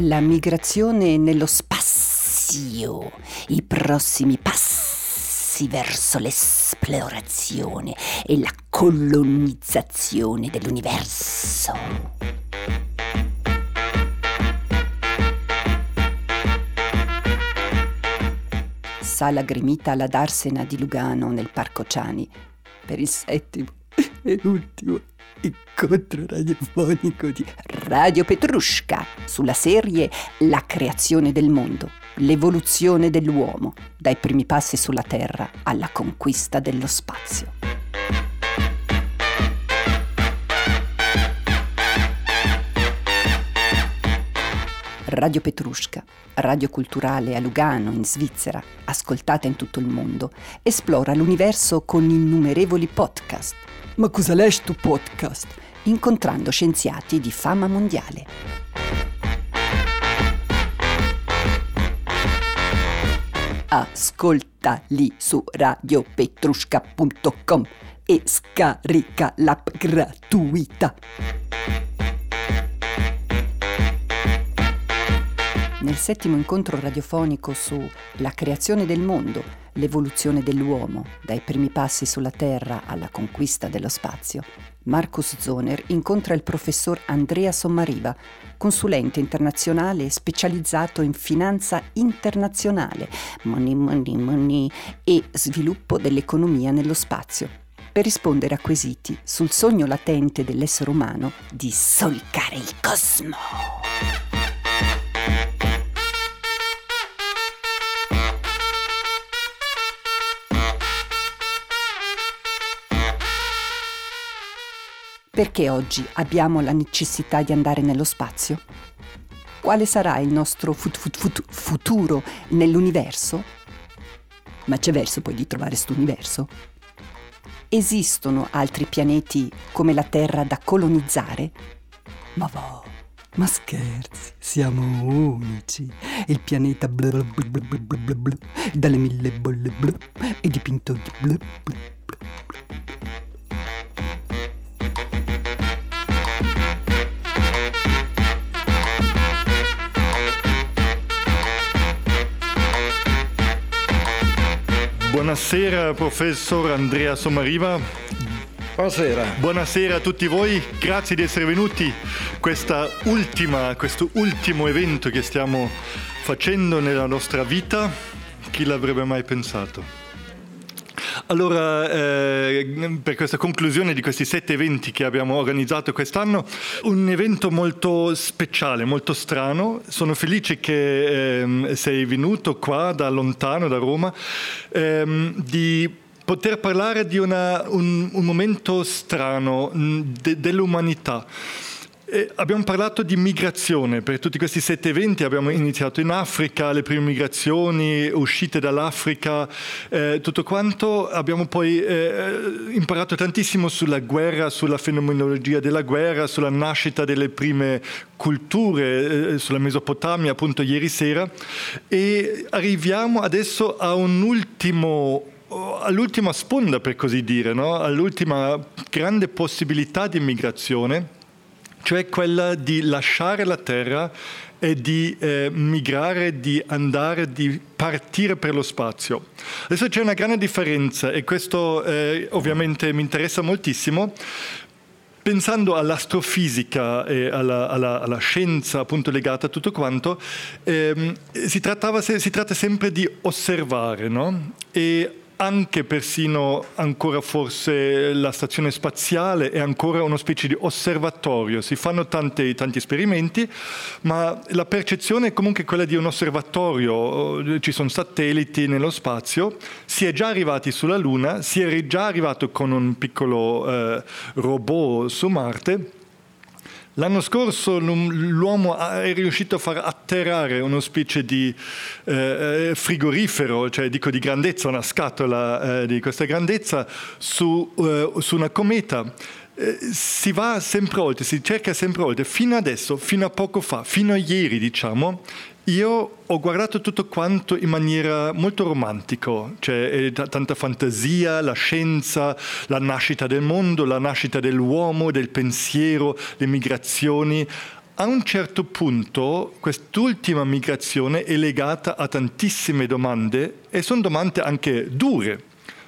la migrazione nello spazio, i prossimi passi verso l'esplorazione e la colonizzazione dell'universo. Sala gremita alla Darsena di Lugano nel Parco Ciani per il settimo e ultimo incontro radiofonico di Radio Petrushka sulla serie La creazione del mondo, l'evoluzione dell'uomo, dai primi passi sulla Terra alla conquista dello spazio. Radio Petrushka, radio culturale a Lugano, in Svizzera, ascoltata in tutto il mondo, esplora l'universo con innumerevoli podcast. Ma cosa leggi tu podcast? Incontrando scienziati di fama mondiale. Ascoltali su radiopetrushka.com e scarica l'app gratuita. Nel settimo incontro radiofonico su La creazione del mondo, l'evoluzione dell'uomo, dai primi passi sulla Terra alla conquista dello spazio, Marcus Zoner incontra il professor Andrea Sommariva, consulente internazionale specializzato in finanza internazionale, money, money, money e sviluppo dell'economia nello spazio, per rispondere a quesiti sul sogno latente dell'essere umano di solcare il cosmo. Perché oggi abbiamo la necessità di andare nello spazio? Quale sarà il nostro fut, fut, fut, futuro nell'universo? Ma c'è verso poi di trovare questo universo? Esistono altri pianeti come la Terra da colonizzare? Ma va, ma scherzi, siamo unici. Il pianeta bla bla bla bla bla bla, dalle mille bolle bla, è dipinto di bla bla bla bla. Buonasera professor Andrea Sommariva. Buonasera. Buonasera a tutti voi, grazie di essere venuti. Questa ultima, questo ultimo evento che stiamo facendo nella nostra vita, chi l'avrebbe mai pensato? Allora, eh, per questa conclusione di questi sette eventi che abbiamo organizzato quest'anno, un evento molto speciale, molto strano. Sono felice che eh, sei venuto qua da lontano, da Roma, ehm, di poter parlare di una, un, un, momento strano de, dell'umanità. E abbiamo parlato di migrazione, per tutti questi sette eventi abbiamo iniziato in Africa, le prime migrazioni, uscite dall'Africa, eh, tutto quanto. Abbiamo poi eh, imparato tantissimo sulla guerra, sulla fenomenologia della guerra, sulla nascita delle prime culture, eh, sulla Mesopotamia appunto ieri sera e arriviamo adesso a un ultimo all'ultima sponda per così dire, no? all'ultima grande possibilità di migrazione cioè quella di lasciare la terra e di eh, migrare, di andare, di partire per lo spazio. Adesso c'è una grande differenza e questo eh, ovviamente mi interessa moltissimo. Pensando all'astrofisica e alla, alla, alla, scienza appunto legata a tutto quanto, ehm, si, trattava, si, tratta sempre di osservare, no? E anche persino ancora forse la stazione spaziale è ancora una specie di osservatorio, si fanno tanti, tanti esperimenti, ma la percezione è comunque quella di un osservatorio, ci sono satelliti nello spazio, si è già arrivati sulla Luna, si è già arrivato con un piccolo eh, robot su Marte, L'anno scorso l'uomo è riuscito a far atterrare una specie di eh, frigorifero, cioè dico di grandezza, una scatola eh, di questa grandezza, su, eh, su una cometa. Eh, si va sempre oltre, si cerca sempre oltre. Fino adesso, fino a poco fa, fino a ieri diciamo, io ho guardato tutto quanto in maniera molto romantica, cioè t- tanta fantasia, la scienza, la nascita del mondo, la nascita dell'uomo, del pensiero, le migrazioni. a un certo punto quest'ultima migrazione è legata a tantissime domande e sono domande anche dure.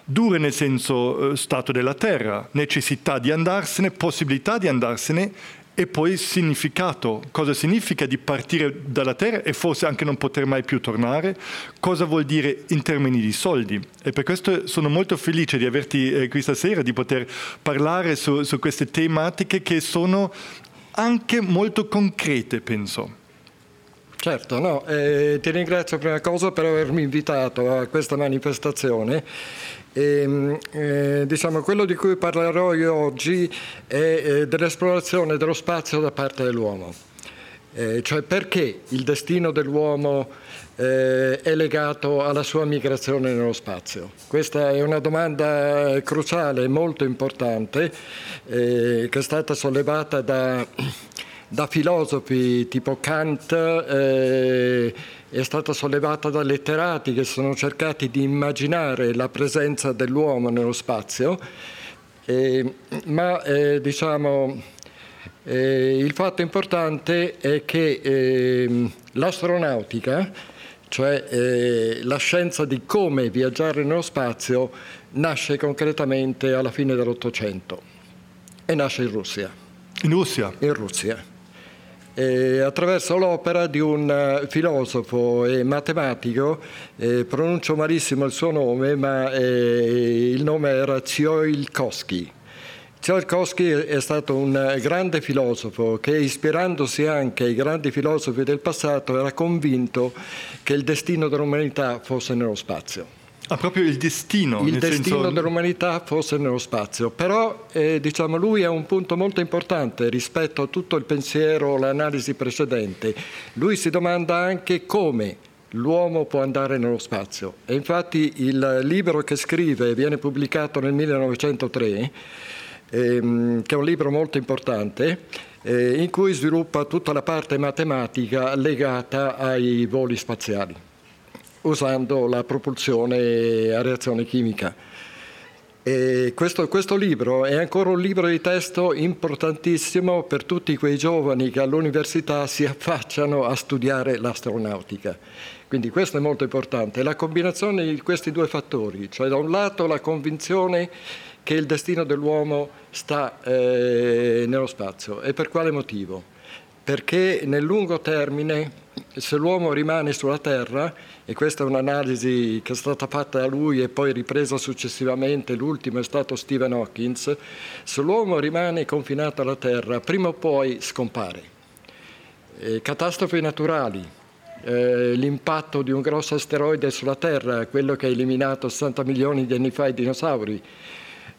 Dure nel senso eh, stato della terra, necessità di andarsene, possibilità di andarsene e poi significato, cosa significa di partire dalla terra e forse anche non poter mai più tornare, cosa vuol dire in termini di soldi. E per questo sono molto felice di averti eh, qui stasera, di poter parlare su, su queste tematiche che sono anche molto concrete, penso. Certo, no, eh, ti ringrazio prima cosa per avermi invitato a questa manifestazione. E, ehm, eh, diciamo, quello di cui parlerò io oggi è eh, dell'esplorazione dello spazio da parte dell'uomo, eh, cioè perché il destino dell'uomo eh, è legato alla sua migrazione nello spazio? Questa è una domanda cruciale, molto importante, eh, che è stata sollevata da, da filosofi tipo Kant, eh, è stata sollevata da letterati che sono cercati di immaginare la presenza dell'uomo nello spazio, eh, ma eh, diciamo, eh, il fatto importante è che ehm, l'astronautica cioè eh, la scienza di come viaggiare nello spazio nasce concretamente alla fine dell'Ottocento e nasce in Russia. In Russia? In Russia. E attraverso l'opera di un eh, filosofo e matematico, eh, pronuncio malissimo il suo nome, ma eh, il nome era Tsiolkovsky Tsiolkovsky è stato un grande filosofo che, ispirandosi anche ai grandi filosofi del passato, era convinto che il destino dell'umanità fosse nello spazio. Ah, proprio il destino. Il destino senso... dell'umanità fosse nello spazio. Però, eh, diciamo, lui ha un punto molto importante rispetto a tutto il pensiero, l'analisi precedente. Lui si domanda anche come l'uomo può andare nello spazio. E infatti il libro che scrive viene pubblicato nel 1903 ehm, che è un libro molto importante, eh, in cui sviluppa tutta la parte matematica legata ai voli spaziali, usando la propulsione a reazione chimica. Questo, questo, libro è ancora un libro di testo importantissimo per tutti quei giovani che all'università si affacciano a studiare l'astronautica. Quindi questo è molto importante, la combinazione di questi due fattori, cioè da un lato la convinzione che il destino dell'uomo sta eh, nello spazio. E per quale motivo? Perché nel lungo termine, se l'uomo rimane sulla Terra, e questa è un'analisi che è stata fatta da lui e poi ripresa successivamente, l'ultimo è stato Stephen Hawking, se l'uomo rimane confinato alla Terra, prima o poi scompare. Eh, catastrofi naturali, eh, l'impatto di un grosso asteroide sulla Terra, quello che ha eliminato 60 milioni di anni fa i dinosauri,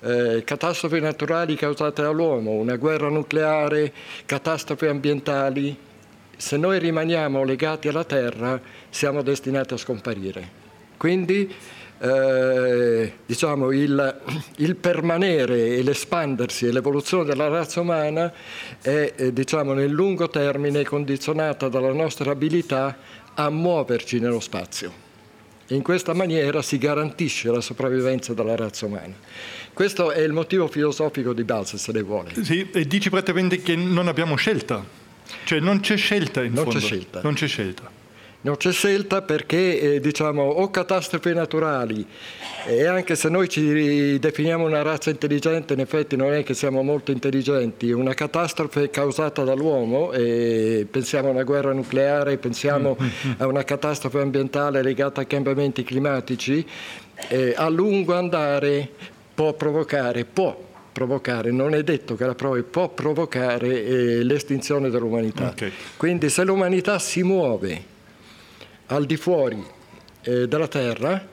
eh, catastrofi naturali causate dall'uomo, una guerra nucleare, catastrofi ambientali, se noi rimaniamo legati alla Terra siamo destinati a scomparire. Quindi eh, diciamo, il, il, permanere e l'espandersi e l'evoluzione della razza umana è eh, diciamo, nel lungo termine condizionata dalla nostra abilità a muoverci nello spazio. In questa maniera si garantisce la sopravvivenza della razza umana. Questo è il motivo filosofico di base, se ne vuole. Sì, e dici praticamente che non abbiamo scelta, cioè non c'è scelta in non fondo. C'è scelta. Non c'è scelta. Non c'è scelta perché eh, diciamo, o catastrofi naturali e anche se noi ci definiamo una razza intelligente, in effetti non è che siamo molto intelligenti, una catastrofe causata dall'uomo, e pensiamo a una guerra nucleare, pensiamo mm-hmm. a una catastrofe ambientale legata ai cambiamenti climatici, eh, a lungo andare può provocare, può provocare, non è detto che la provi, può provocare eh, l'estinzione dell'umanità. Okay. Quindi se l'umanità si muove al di fuori eh, della Terra,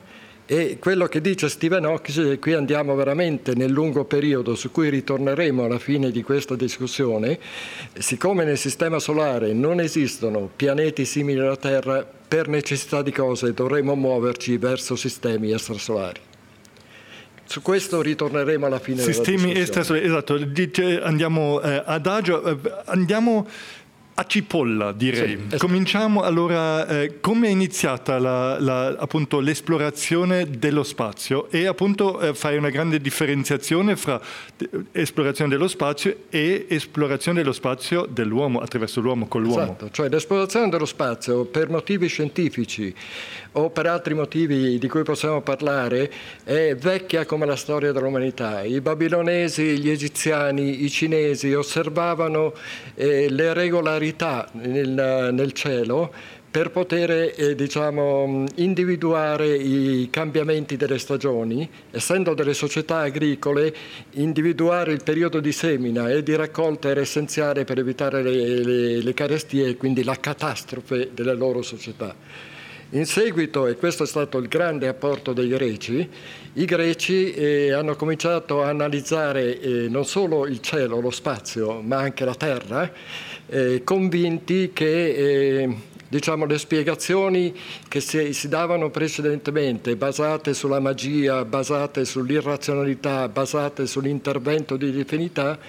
e quello che dice Stephen Hawking, e qui andiamo veramente nel lungo periodo su cui ritorneremo alla fine di questa discussione, siccome nel Sistema Solare non esistono pianeti simili alla Terra, per necessità di cose dovremo muoverci verso sistemi extrasolari. Su questo ritorneremo alla fine Sistemi extrasolari, esatto, andiamo eh, adagio, eh, andiamo a cipolla, direi. Sì, Cominciamo allora, eh, come è iniziata la, la, appunto, l'esplorazione dello spazio e appunto eh, fai una grande differenziazione fra esplorazione dello spazio e esplorazione dello spazio dell'uomo, attraverso l'uomo, con l'uomo. Esatto, cioè l'esplorazione dello spazio per motivi scientifici o per altri motivi di cui possiamo parlare è vecchia come la storia dell'umanità. I babilonesi, gli egiziani, i cinesi osservavano eh, le regolarità nel, nel cielo per poter eh, diciamo, individuare i cambiamenti delle stagioni, essendo delle società agricole, individuare il periodo di semina e di raccolta era essenziale per evitare le, le, le carestie e quindi la catastrofe delle loro società. In seguito, e questo è stato il grande apporto dei greci, i greci eh, hanno cominciato a analizzare eh, non solo il cielo, lo spazio, ma anche la terra, eh, convinti che eh, diciamo, le spiegazioni che si, si, davano precedentemente, basate sulla magia, basate sull'irrazionalità, basate sull'intervento di divinità,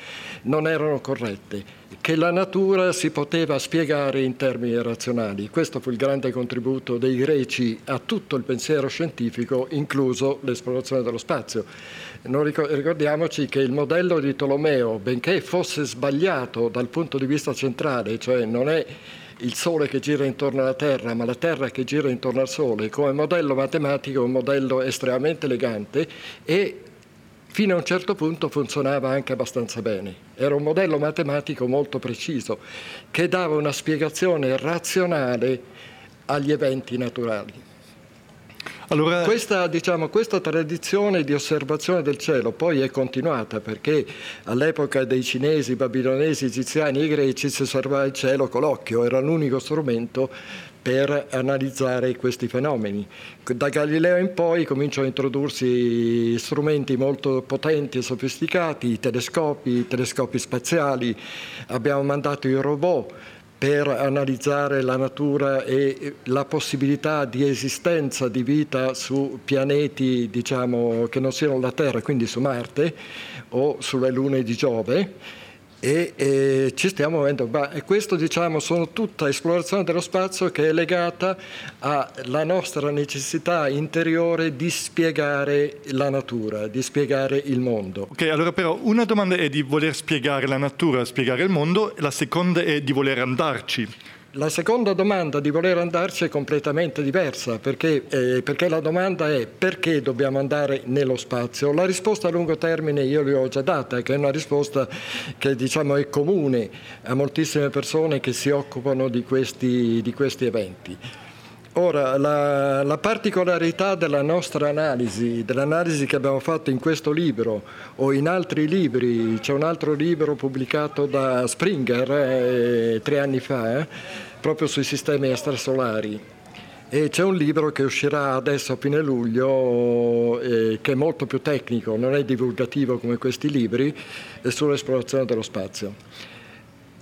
non erano corrette che la natura si poteva spiegare in termini razionali. Questo fu il grande contributo dei greci a tutto il pensiero scientifico, incluso l'esplorazione dello spazio. ricordiamoci che il modello di Tolomeo, benché fosse sbagliato dal punto di vista centrale, cioè non è il Sole che gira intorno alla Terra, ma la Terra che gira intorno al Sole, come modello matematico è un modello estremamente elegante e fino a un certo punto funzionava anche abbastanza bene. Era un modello matematico molto preciso che dava una spiegazione razionale agli eventi naturali. Allora... Questa, diciamo, questa, tradizione di osservazione del cielo poi è continuata perché all'epoca dei cinesi, babilonesi, egiziani e greci si osservava il cielo con l'occhio, era l'unico strumento per analizzare questi fenomeni. Da Galileo in poi cominciano a introdursi strumenti molto potenti e sofisticati, i telescopi, i telescopi spaziali, abbiamo mandato i robot per analizzare la natura e la possibilità di esistenza di vita su pianeti diciamo, che non siano la Terra, quindi su Marte o sulle lune di Giove e, e ci stiamo muovendo. E questo diciamo sono tutta esplorazione dello spazio che è legata alla nostra necessità interiore di spiegare la natura, di spiegare il mondo. Ok, allora però una domanda è di voler spiegare la natura, spiegare il mondo, la seconda è di voler andarci. La seconda domanda di voler andarci è completamente diversa, perché, eh, perché, la domanda è perché dobbiamo andare nello spazio? La risposta a lungo termine io le ho già data, che è una risposta che diciamo, è comune a moltissime persone che si occupano di questi, di questi eventi. Ora, la, la, particolarità della nostra analisi, dell'analisi che abbiamo fatto in questo libro o in altri libri, c'è un altro libro pubblicato da Springer eh, tre anni fa, eh, proprio sui sistemi extrasolari, e c'è un libro che uscirà adesso a fine luglio, eh, che è molto più tecnico, non è divulgativo come questi libri, sull'esplorazione dello spazio.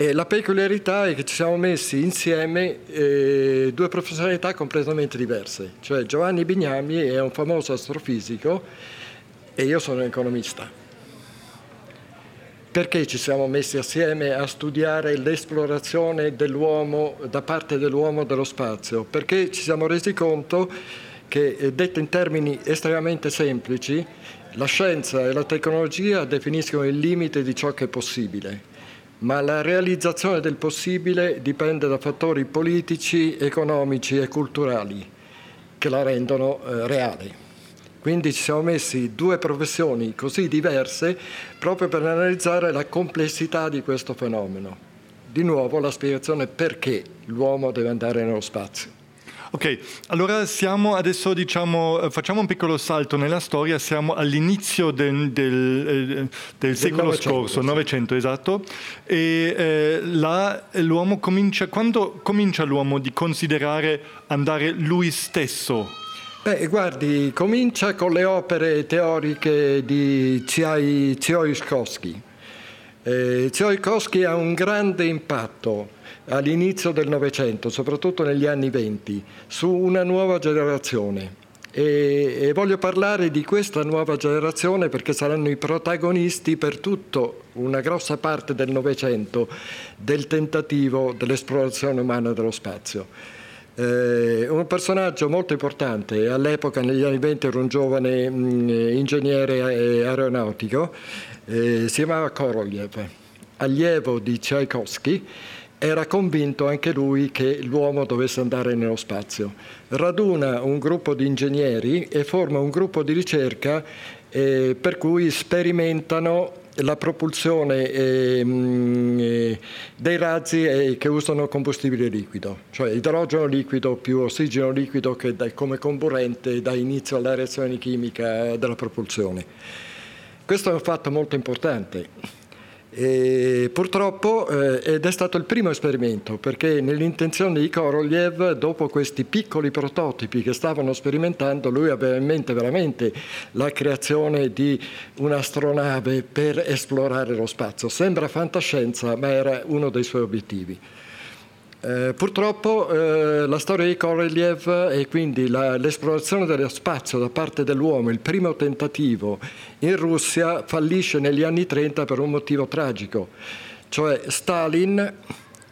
E la peculiarità è che ci siamo messi insieme eh, due professionalità completamente diverse, cioè Giovanni Bignami è un famoso astrofisico e io sono un economista. Perché ci siamo messi assieme a studiare l'esplorazione dell'uomo da parte dell'uomo dello spazio? Perché ci siamo resi conto che, eh, detto in termini estremamente semplici, la scienza e la tecnologia definiscono il limite di ciò che è possibile ma la realizzazione del possibile dipende da fattori politici, economici e culturali che la rendono eh, reale. Quindi ci siamo messi due professioni così diverse proprio per analizzare la complessità di questo fenomeno. Di nuovo la spiegazione perché l'uomo deve andare nello spazio. Ok, allora siamo adesso, diciamo, eh, facciamo un piccolo salto nella storia, siamo all'inizio del, del, eh, del secolo 900, scorso, Novecento, esatto, e eh, là l'uomo comincia, quando comincia l'uomo di considerare andare lui stesso? Beh, guardi, comincia con le opere teoriche di Tsiolkovsky. Eh, Tsiolkovsky ha un grande impatto all'inizio del Novecento, soprattutto negli anni venti, su una nuova generazione E, e, voglio parlare di questa nuova generazione perché saranno i protagonisti per tutta una grossa parte del Novecento del tentativo dell'esplorazione umana dello spazio. Eh, un personaggio molto importante, all'epoca negli anni 20 era un giovane mh, mm, ingegnere aeronautico, eh, si chiamava Korolev, allievo di Tchaikovsky era convinto anche lui che l'uomo dovesse andare nello spazio. Raduna un gruppo di ingegneri e forma un gruppo di ricerca eh, per cui sperimentano la propulsione eh, eh, dei razzi eh, che usano combustibile liquido, cioè idrogeno liquido più ossigeno liquido che da, come comburente dà inizio alla reazione chimica della propulsione. Questo è un fatto molto importante e purtroppo, eh, ed è stato il primo esperimento, perché nell'intenzione di Korolev, dopo questi piccoli prototipi che stavano sperimentando, lui aveva in mente veramente la creazione di un'astronave per esplorare lo spazio. Sembra fantascienza, ma era uno dei suoi obiettivi. Eh, purtroppo eh, la storia di Korolev e quindi la, l'esplorazione dello spazio da parte dell'uomo, il primo tentativo in Russia, fallisce negli anni 30 per un motivo tragico, cioè Stalin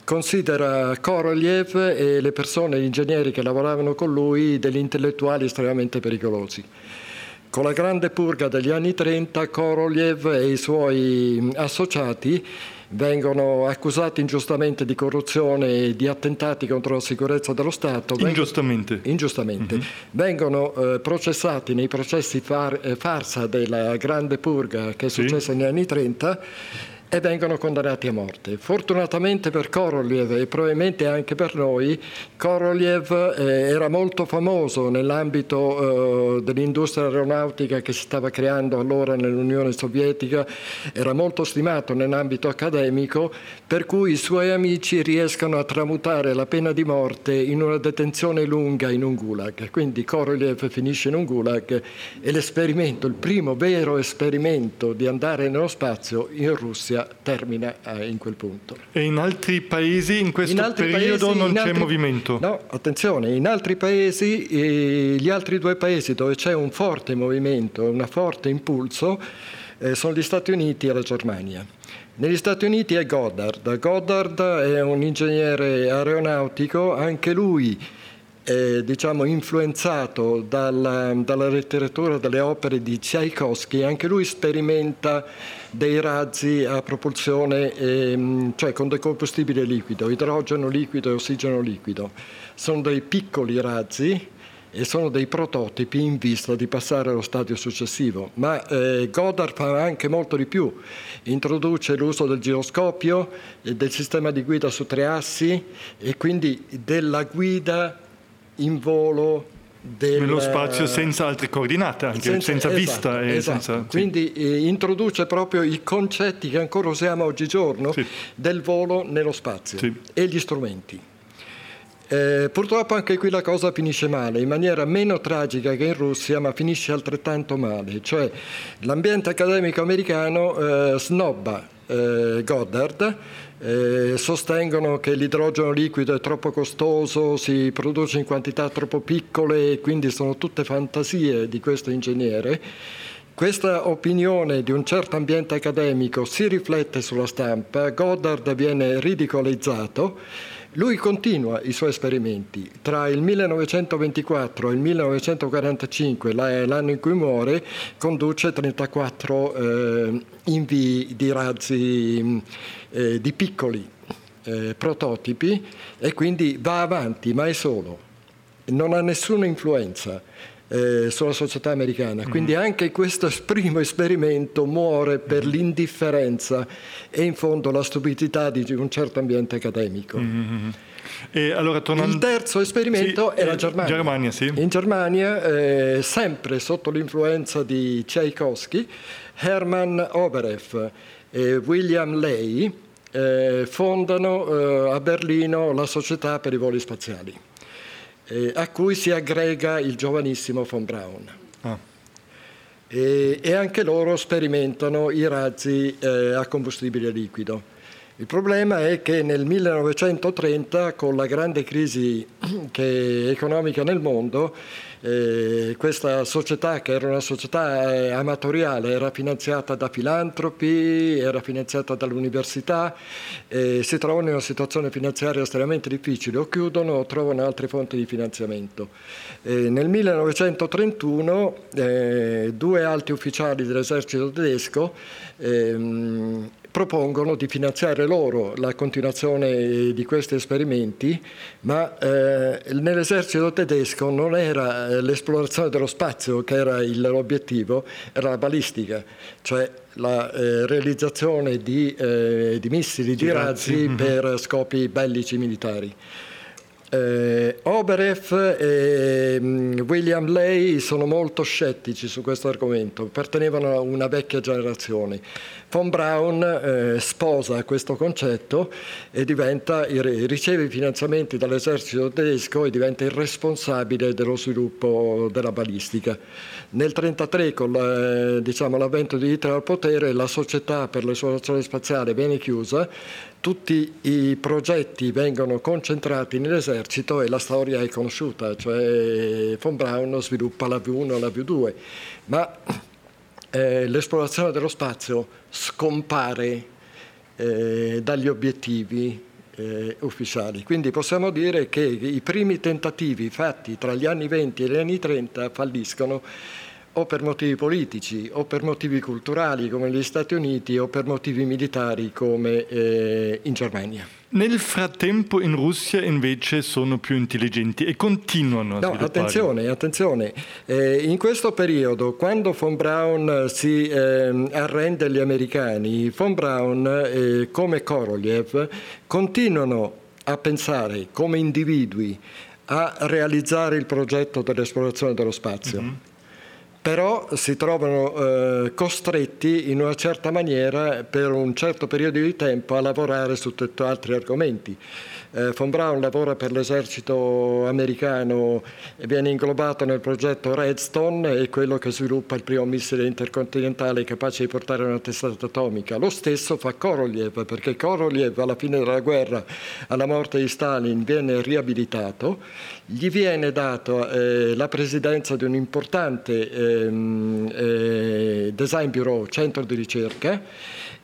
considera Korolev e le persone, gli ingegneri che lavoravano con lui, degli intellettuali estremamente pericolosi. Con la grande purga degli anni 30, Korolev e i suoi associati vengono accusati ingiustamente di corruzione e di attentati contro la sicurezza dello Stato. Ingiustamente. ingiustamente. Uh-huh. Vengono eh, processati nei processi far, eh, farsa della Grande Purga che è successa sì. negli anni 30 e vengono condannati a morte. Fortunatamente per Korolev e probabilmente anche per noi, Korolev eh, era molto famoso nell'ambito eh, dell'industria aeronautica che si stava creando allora nell'Unione Sovietica, era molto stimato nell'ambito accademico, per cui i suoi amici riescono a tramutare la pena di morte in una detenzione lunga in un gulag. Quindi Korolev finisce in un gulag e l'esperimento, il primo vero esperimento di andare nello spazio in Russia Russia termina eh, in quel punto. E in altri paesi in questo in periodo paesi, non c'è altri, movimento? No, attenzione, in altri paesi, eh, gli altri due paesi dove c'è un forte movimento, un forte impulso, eh, sono gli Stati Uniti e la Germania. Negli Stati Uniti è Goddard. Goddard è un ingegnere aeronautico, anche lui eh, diciamo, influenzato dalla, dalla, letteratura delle opere di Tchaikovsky, anche lui sperimenta dei razzi a propulsione, ehm, cioè con del combustibile liquido, idrogeno liquido e ossigeno liquido. Sono dei piccoli razzi e sono dei prototipi in vista di passare allo stadio successivo. Ma eh, Goddard fa anche molto di più, introduce l'uso del giroscopio, del sistema di guida su tre assi e quindi della guida in volo del, nello spazio senza altre coordinate, anche senza, senza esatto, vista. Esatto. Senza, Quindi eh, introduce proprio i concetti che ancora usiamo oggigiorno sì. del volo nello spazio sì. e gli strumenti. Eh, purtroppo anche qui la cosa finisce male, in maniera meno tragica che in Russia, ma finisce altrettanto male. Cioè l'ambiente accademico americano eh, snobba eh, Goddard eh, sostengono che l'idrogeno liquido è troppo costoso, si produce in quantità troppo piccole e quindi sono tutte fantasie di questo ingegnere. Questa opinione di un certo ambiente accademico si riflette sulla stampa, Goddard viene ridicolizzato lui continua i suoi esperimenti. Tra il 1924 e il 1945, l'anno in cui muore, conduce 34 eh, invii di razzi eh, di piccoli eh, prototipi e quindi va avanti, ma è solo. Non ha nessuna influenza eh, sulla società americana. Mm. Quindi anche questo primo esperimento muore per mm. l'indifferenza e in fondo la stupidità di un certo ambiente accademico. Mm-hmm. Allora, tornando... Il terzo esperimento sì, è la eh, Germania. Germania sì. In Germania, eh, sempre sotto l'influenza di Tchaikovsky, Hermann Obereff e William Ley eh, fondano eh, a Berlino la Società per i voli spaziali eh, a cui si aggrega il giovanissimo von Braun. Ah. E, e, anche loro sperimentano i razzi eh, a combustibile liquido. Il problema è che nel 1930, con la grande crisi economica nel mondo, eh, questa società, che era una società eh, amatoriale, era finanziata da filantropi, era finanziata dall'università, eh, si trovano in una situazione finanziaria estremamente difficile, o chiudono o trovano altre fonti di finanziamento. Eh, nel 1931 eh, due alti ufficiali dell'esercito tedesco ehm, propongono di finanziare loro la continuazione di questi esperimenti, ma eh, nell'esercito tedesco non era eh, l'esplorazione dello spazio che era l'obiettivo, era la balistica, cioè la eh, realizzazione di, eh, di, missili, di razzi mm-hmm. per scopi bellici militari. Eh, Oberef e mm, William Lay sono molto scettici su questo argomento, appartenevano a una vecchia generazione. Von Braun eh, sposa questo concetto e diventa, riceve i finanziamenti dall'esercito tedesco e diventa il responsabile dello sviluppo della balistica. Nel 1933, con la, diciamo, l'avvento di Hitler al potere, la società per l'esplorazione spaziale viene chiusa, tutti i progetti vengono concentrati nell'esercito e la storia è conosciuta, cioè von Braun sviluppa la V1 e la V2, ma eh, l'esplorazione dello spazio scompare eh, dagli obiettivi eh, ufficiali. Quindi possiamo dire che i primi tentativi fatti tra gli anni 20 e gli anni 30 falliscono o per motivi politici o per motivi culturali come negli Stati Uniti o per motivi militari come eh, in Germania. Nel frattempo in Russia invece sono più intelligenti e continuano a no, Attenzione, attenzione. Eh, in questo periodo, quando von Braun si eh, arrende agli americani, von Braun, eh, come Korolev, continuano a pensare come individui a realizzare il progetto dell'esplorazione dello spazio. Mm-hmm però si trovano eh, costretti in una certa maniera per un certo periodo di tempo a lavorare su altri argomenti. Eh, von Braun lavora per l'esercito americano e viene inglobato nel progetto Redstone, è quello che sviluppa il primo missile intercontinentale capace di portare una testata atomica. Lo stesso fa Korolev, perché Korolev alla fine della guerra, alla morte di Stalin, viene riabilitato, gli viene data eh, la presidenza di un importante ehm, eh, design bureau, centro di ricerca,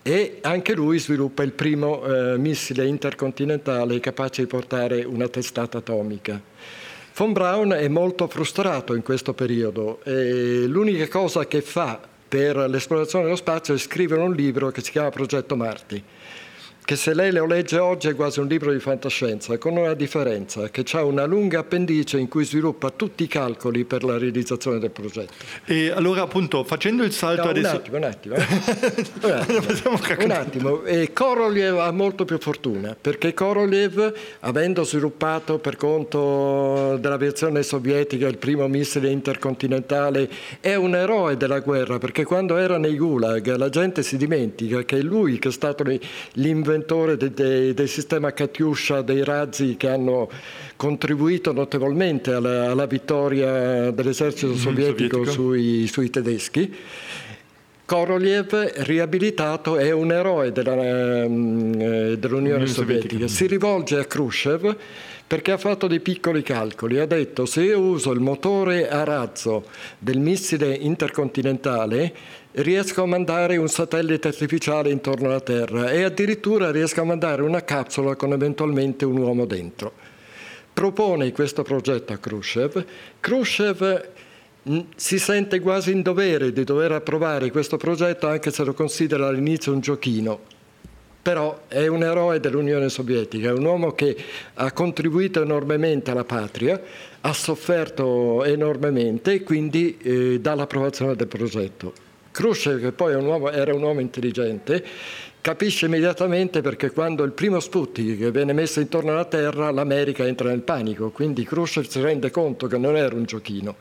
e anche lui sviluppa il primo eh, missile intercontinentale capace di portare una testata atomica. Von Braun è molto frustrato in questo periodo e l'unica cosa che fa per l'esplorazione dello spazio è scrivere un libro che si chiama Progetto Marti che se lei lo legge oggi è quasi un libro di fantascienza, con una differenza, che ha una lunga appendice in cui sviluppa tutti i calcoli per la realizzazione del progetto. E allora appunto facendo il salto no, adesso... Un attimo, un attimo. Eh. un attimo. un attimo. E Korolev ha molto più fortuna, perché Korolev, avendo sviluppato per conto dell'aviazione sovietica il primo missile intercontinentale, è un eroe della guerra, perché quando era nei gulag la gente si dimentica che è lui che è stato l'inventore inventore de, de, del sistema Katyusha, dei razzi che hanno contribuito notevolmente alla, alla vittoria dell'esercito mm, sovietico, sovietico. Sui, sui tedeschi. Korolev, riabilitato, è un eroe della, mm, eh, dell'Unione Sovietica. Si rivolge a Khrushchev perché ha fatto dei piccoli calcoli. Ha detto se io uso il motore a razzo del missile intercontinentale riesco a mandare un satellite artificiale intorno alla Terra e addirittura riesco a mandare una capsula con eventualmente un uomo dentro. Propone questo progetto a Khrushchev. Khrushchev mm, si sente quasi in dovere di dover approvare questo progetto anche se lo considera all'inizio un giochino. Però è un eroe dell'Unione Sovietica, è un uomo che ha contribuito enormemente alla patria, ha sofferto enormemente e quindi eh, dà l'approvazione del progetto. Khrushchev, che poi un uomo, era un uomo intelligente, capisce immediatamente perché quando il primo Sputnik viene messo intorno alla Terra l'America entra nel panico, quindi Khrushchev si rende conto che non era un giochino,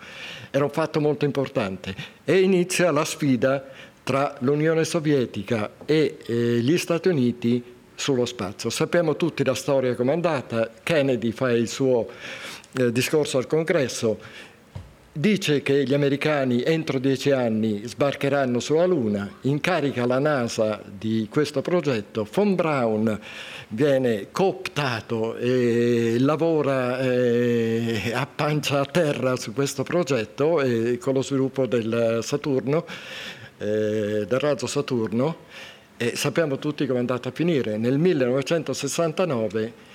era un fatto molto importante. E inizia la sfida tra l'Unione Sovietica e eh, gli Stati Uniti sullo spazio. Sappiamo tutti la storia com'è andata, Kennedy fa il suo eh, discorso al congresso, dice che gli americani entro dieci anni sbarcheranno sulla Luna, incarica la NASA di questo progetto, von Braun viene cooptato e lavora eh, a pancia a terra su questo progetto eh, con lo sviluppo del Saturno, eh, del razzo Saturno. E sappiamo tutti come è andata a finire. Nel 1969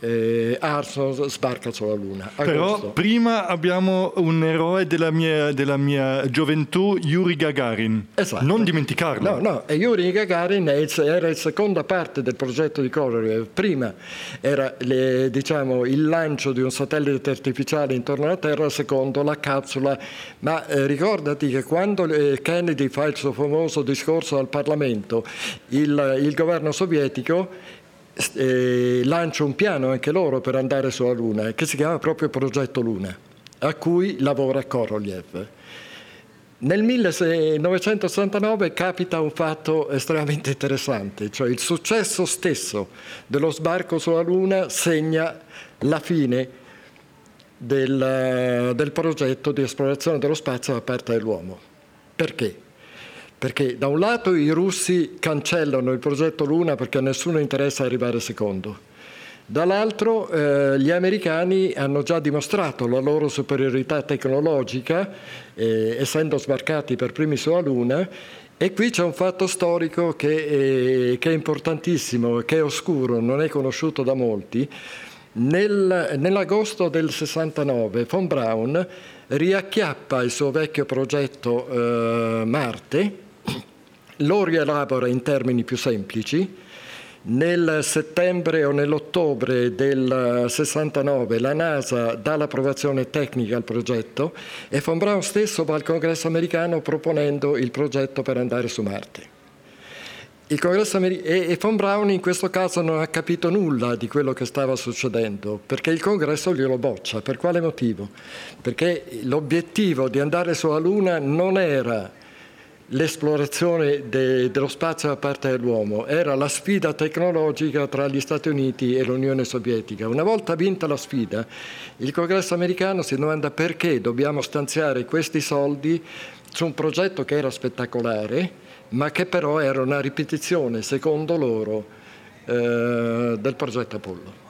eh, Arson sbarca sulla Luna. Però prima abbiamo un eroe della mia, della mia gioventù, Yuri Gagarin. Esatto. Non dimenticarlo. No, no, e Yuri Gagarin era la seconda parte del progetto di Korolev. Prima era le, diciamo, il lancio di un satellite artificiale intorno alla Terra, secondo la capsula. Ma eh, ricordati che quando eh, Kennedy fa il suo famoso discorso al Parlamento, il, il governo sovietico eh, lancia un piano anche loro per andare sulla Luna, che si chiama proprio Progetto Luna, a cui lavora Korolev. Nel 1969 capita un fatto estremamente interessante, cioè il successo stesso dello sbarco sulla Luna segna la fine del, del progetto di esplorazione dello spazio da parte dell'uomo. Perché? Perché da un lato i russi cancellano il progetto Luna perché a nessuno interessa arrivare secondo. Dall'altro eh, gli americani hanno già dimostrato la loro superiorità tecnologica, eh, essendo sbarcati per primi sulla Luna, e qui c'è un fatto storico che, eh, che è importantissimo, che è oscuro, non è conosciuto da molti. Nel, nell'agosto del 69 von Braun riacchiappa il suo vecchio progetto eh, Marte, lo rielabora in termini più semplici. Nel settembre o nell'ottobre del 69 la NASA dà l'approvazione tecnica al progetto e von Braun stesso va al congresso americano proponendo il progetto per andare su Marte. Amer- e, von Braun in questo caso non ha capito nulla di quello che stava succedendo, perché il congresso glielo boccia. Per quale motivo? Perché l'obiettivo di andare sulla Luna non era l'esplorazione de, dello spazio da parte dell'uomo, era la sfida tecnologica tra gli Stati Uniti e l'Unione Sovietica. Una volta vinta la sfida, il Congresso americano si domanda perché dobbiamo stanziare questi soldi su un progetto che era spettacolare, ma che però era una ripetizione, secondo loro, eh, del progetto Apollo.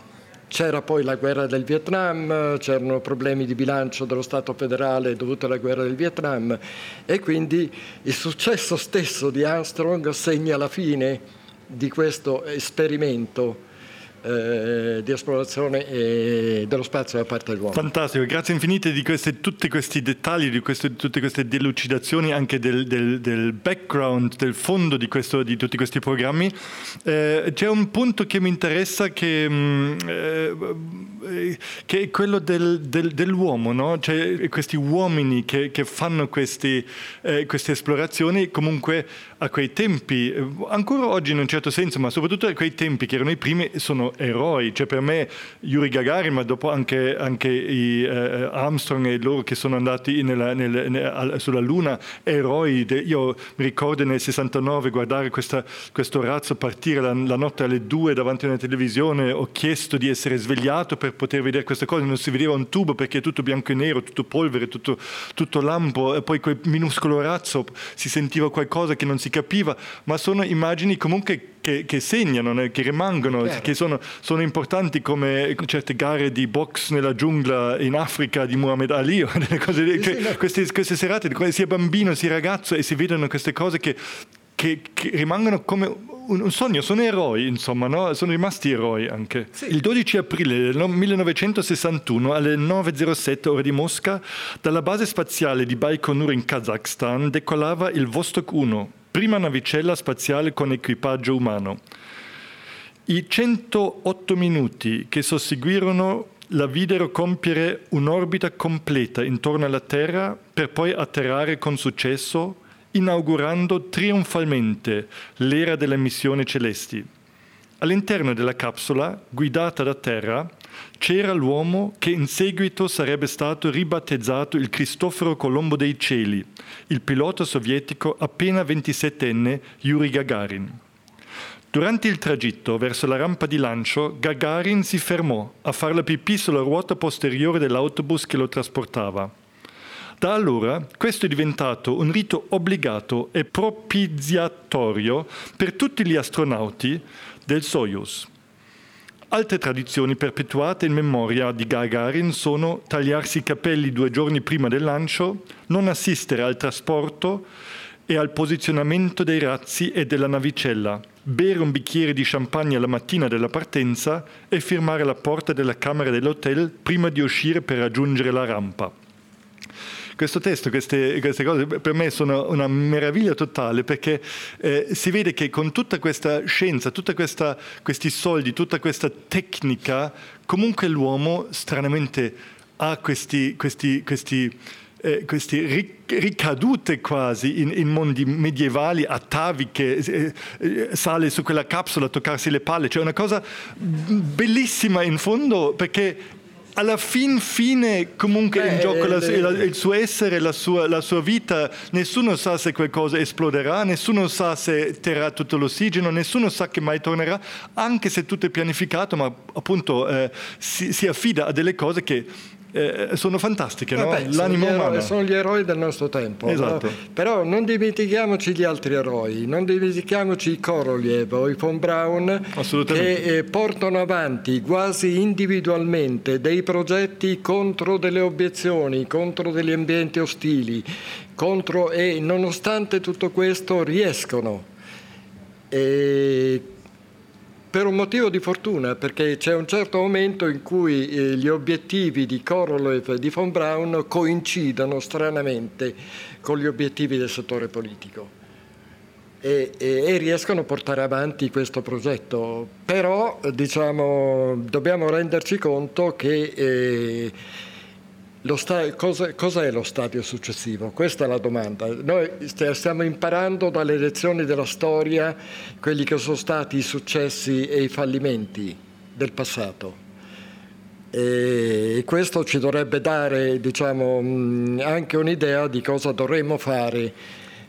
C'era poi la guerra del Vietnam, c'erano problemi di bilancio dello Stato federale dovuti alla guerra del Vietnam e quindi il successo stesso di Armstrong segna la fine di questo esperimento eh, di esplorazione eh, dello spazio da parte dell'uomo. Fantastico, grazie infinite di queste, tutti questi dettagli, di queste, tutte queste delucidazioni anche del, del, del background, del fondo di, questo, di tutti questi programmi. Eh, c'è un punto che mi interessa che, mh, mm, eh, che è quello del, dell'uomo, no? cioè, questi uomini che, che fanno questi, eh, queste esplorazioni comunque a quei tempi, ancora oggi in un certo senso, ma soprattutto a quei tempi che erano i primi, sono eroi. Cioè per me Yuri Gagarin, ma dopo anche, anche i, eh, Armstrong e loro che sono andati nella, nel, nel, sulla Luna, eroi. De, io mi ricordo nel 69 guardare questa, questo razzo partire la, la, notte alle due davanti a una televisione, ho chiesto di essere svegliato per poter vedere queste cose, non si vedeva un tubo perché è tutto bianco e nero, tutto polvere, tutto, tutto lampo, e poi quel minuscolo razzo si sentiva qualcosa che non si capiva, ma sono immagini comunque che, che segnano, che rimangono, che sono, sono, importanti come certe gare di box nella giungla in Africa di Muhammad Ali, cose, sì, sì, queste, queste, serate, sia bambino sia ragazzo e si vedono queste cose che, che, che rimangono come un, sogno, sono eroi, insomma, no? sono rimasti eroi anche. Sì. Il 12 aprile del 1961 alle 9.07 ore di Mosca, dalla base spaziale di Baikonur in Kazakhstan decollava il Vostok 1, prima navicella spaziale con equipaggio umano. I 108 minuti che susseguirono la videro compiere un'orbita completa intorno alla Terra per poi atterrare con successo, inaugurando trionfalmente l'era delle missioni celesti. All'interno della capsula, guidata da Terra, c'era l'uomo che in seguito sarebbe stato ribattezzato il Cristoforo Colombo dei Cieli, il pilota sovietico appena 27enne Yuri Gagarin. Durante il tragitto verso la rampa di lancio, Gagarin si fermò a fare la pipì sulla ruota posteriore dell'autobus che lo trasportava. Da allora questo è diventato un rito obbligato e propiziatorio per tutti gli astronauti del Soyuz. Altre tradizioni perpetuate in memoria di Gagarin sono tagliarsi i capelli due giorni prima del lancio, non assistere al trasporto e al posizionamento dei razzi e della navicella, bere un bicchiere di champagne la mattina della partenza e firmare la porta della camera dell'hotel prima di uscire per raggiungere la rampa questo testo, queste, queste, cose per me sono una meraviglia totale perché eh, si vede che con tutta questa scienza, tutti questi soldi, tutta questa tecnica, comunque l'uomo stranamente ha questi, questi, questi eh, queste ricadute quasi in, in, mondi medievali, ataviche, eh, eh, sale su quella capsula a toccarsi le palle, cioè una cosa bellissima in fondo perché alla fin fine comunque Beh, in gioco la, il, il suo essere, la sua, la sua, vita, nessuno sa se qualcosa esploderà, nessuno sa se terrà tutto l'ossigeno, nessuno sa che mai tornerà, anche se tutto è pianificato, ma appunto eh, si, si affida a delle cose che eh, sono fantastiche, no? Vabbè, L'animo sono, gli eroi, sono gli eroi del nostro tempo. Esatto. No? Però non dimentichiamoci gli altri eroi, non dimentichiamoci i Korolev o i von Braun che eh, portano avanti quasi individualmente dei progetti contro delle obiezioni, contro degli ambienti ostili, contro, e nonostante tutto questo riescono. E per un motivo di fortuna, perché c'è un certo momento in cui eh, gli obiettivi di Korolev e di von Braun coincidono stranamente con gli obiettivi del settore politico. E, e, e, riescono a portare avanti questo progetto. Però diciamo, dobbiamo renderci conto che eh, sta- cosa, cos'è lo stadio successivo? Questa è la domanda. Noi stiamo imparando dalle lezioni della storia quelli che sono stati i successi e i fallimenti del passato. E questo ci dovrebbe dare diciamo, anche un'idea di cosa dovremmo fare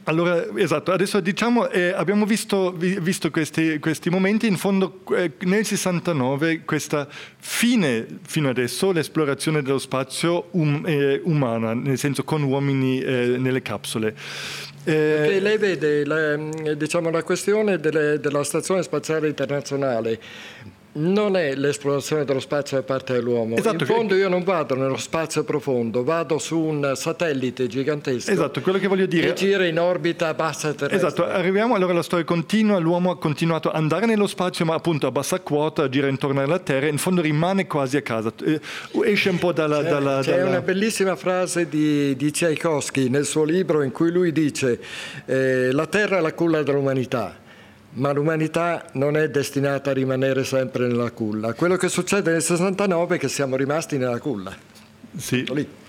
allora, esatto, adesso diciamo, eh, abbiamo visto, visto questi, questi, momenti, in fondo eh, nel 69 questa fine, fino adesso, l'esplorazione dello spazio um, eh, umana, nel senso con uomini eh, nelle capsule. Perché lei vede la, diciamo, la questione delle, della Stazione Spaziale Internazionale non è l'esplorazione dello spazio da parte dell'uomo. Esatto, in fondo io non vado nello spazio profondo, vado su un satellite gigantesco. Esatto, quello che voglio dire. Che gira in orbita bassa terrestre. Esatto, arriviamo allora alla storia continua, l'uomo ha continuato ad andare nello spazio ma appunto a bassa quota, gira intorno alla Terra, in fondo rimane quasi a casa, eh, esce un po' dalla... C'è, dalla, c'è dalla... una bellissima frase di, di Tchaikovsky nel suo libro in cui lui dice eh, la Terra è la culla dell'umanità ma l'umanità non è destinata a rimanere sempre nella culla. Quello che succede nel 69 è che siamo rimasti nella culla. Sì.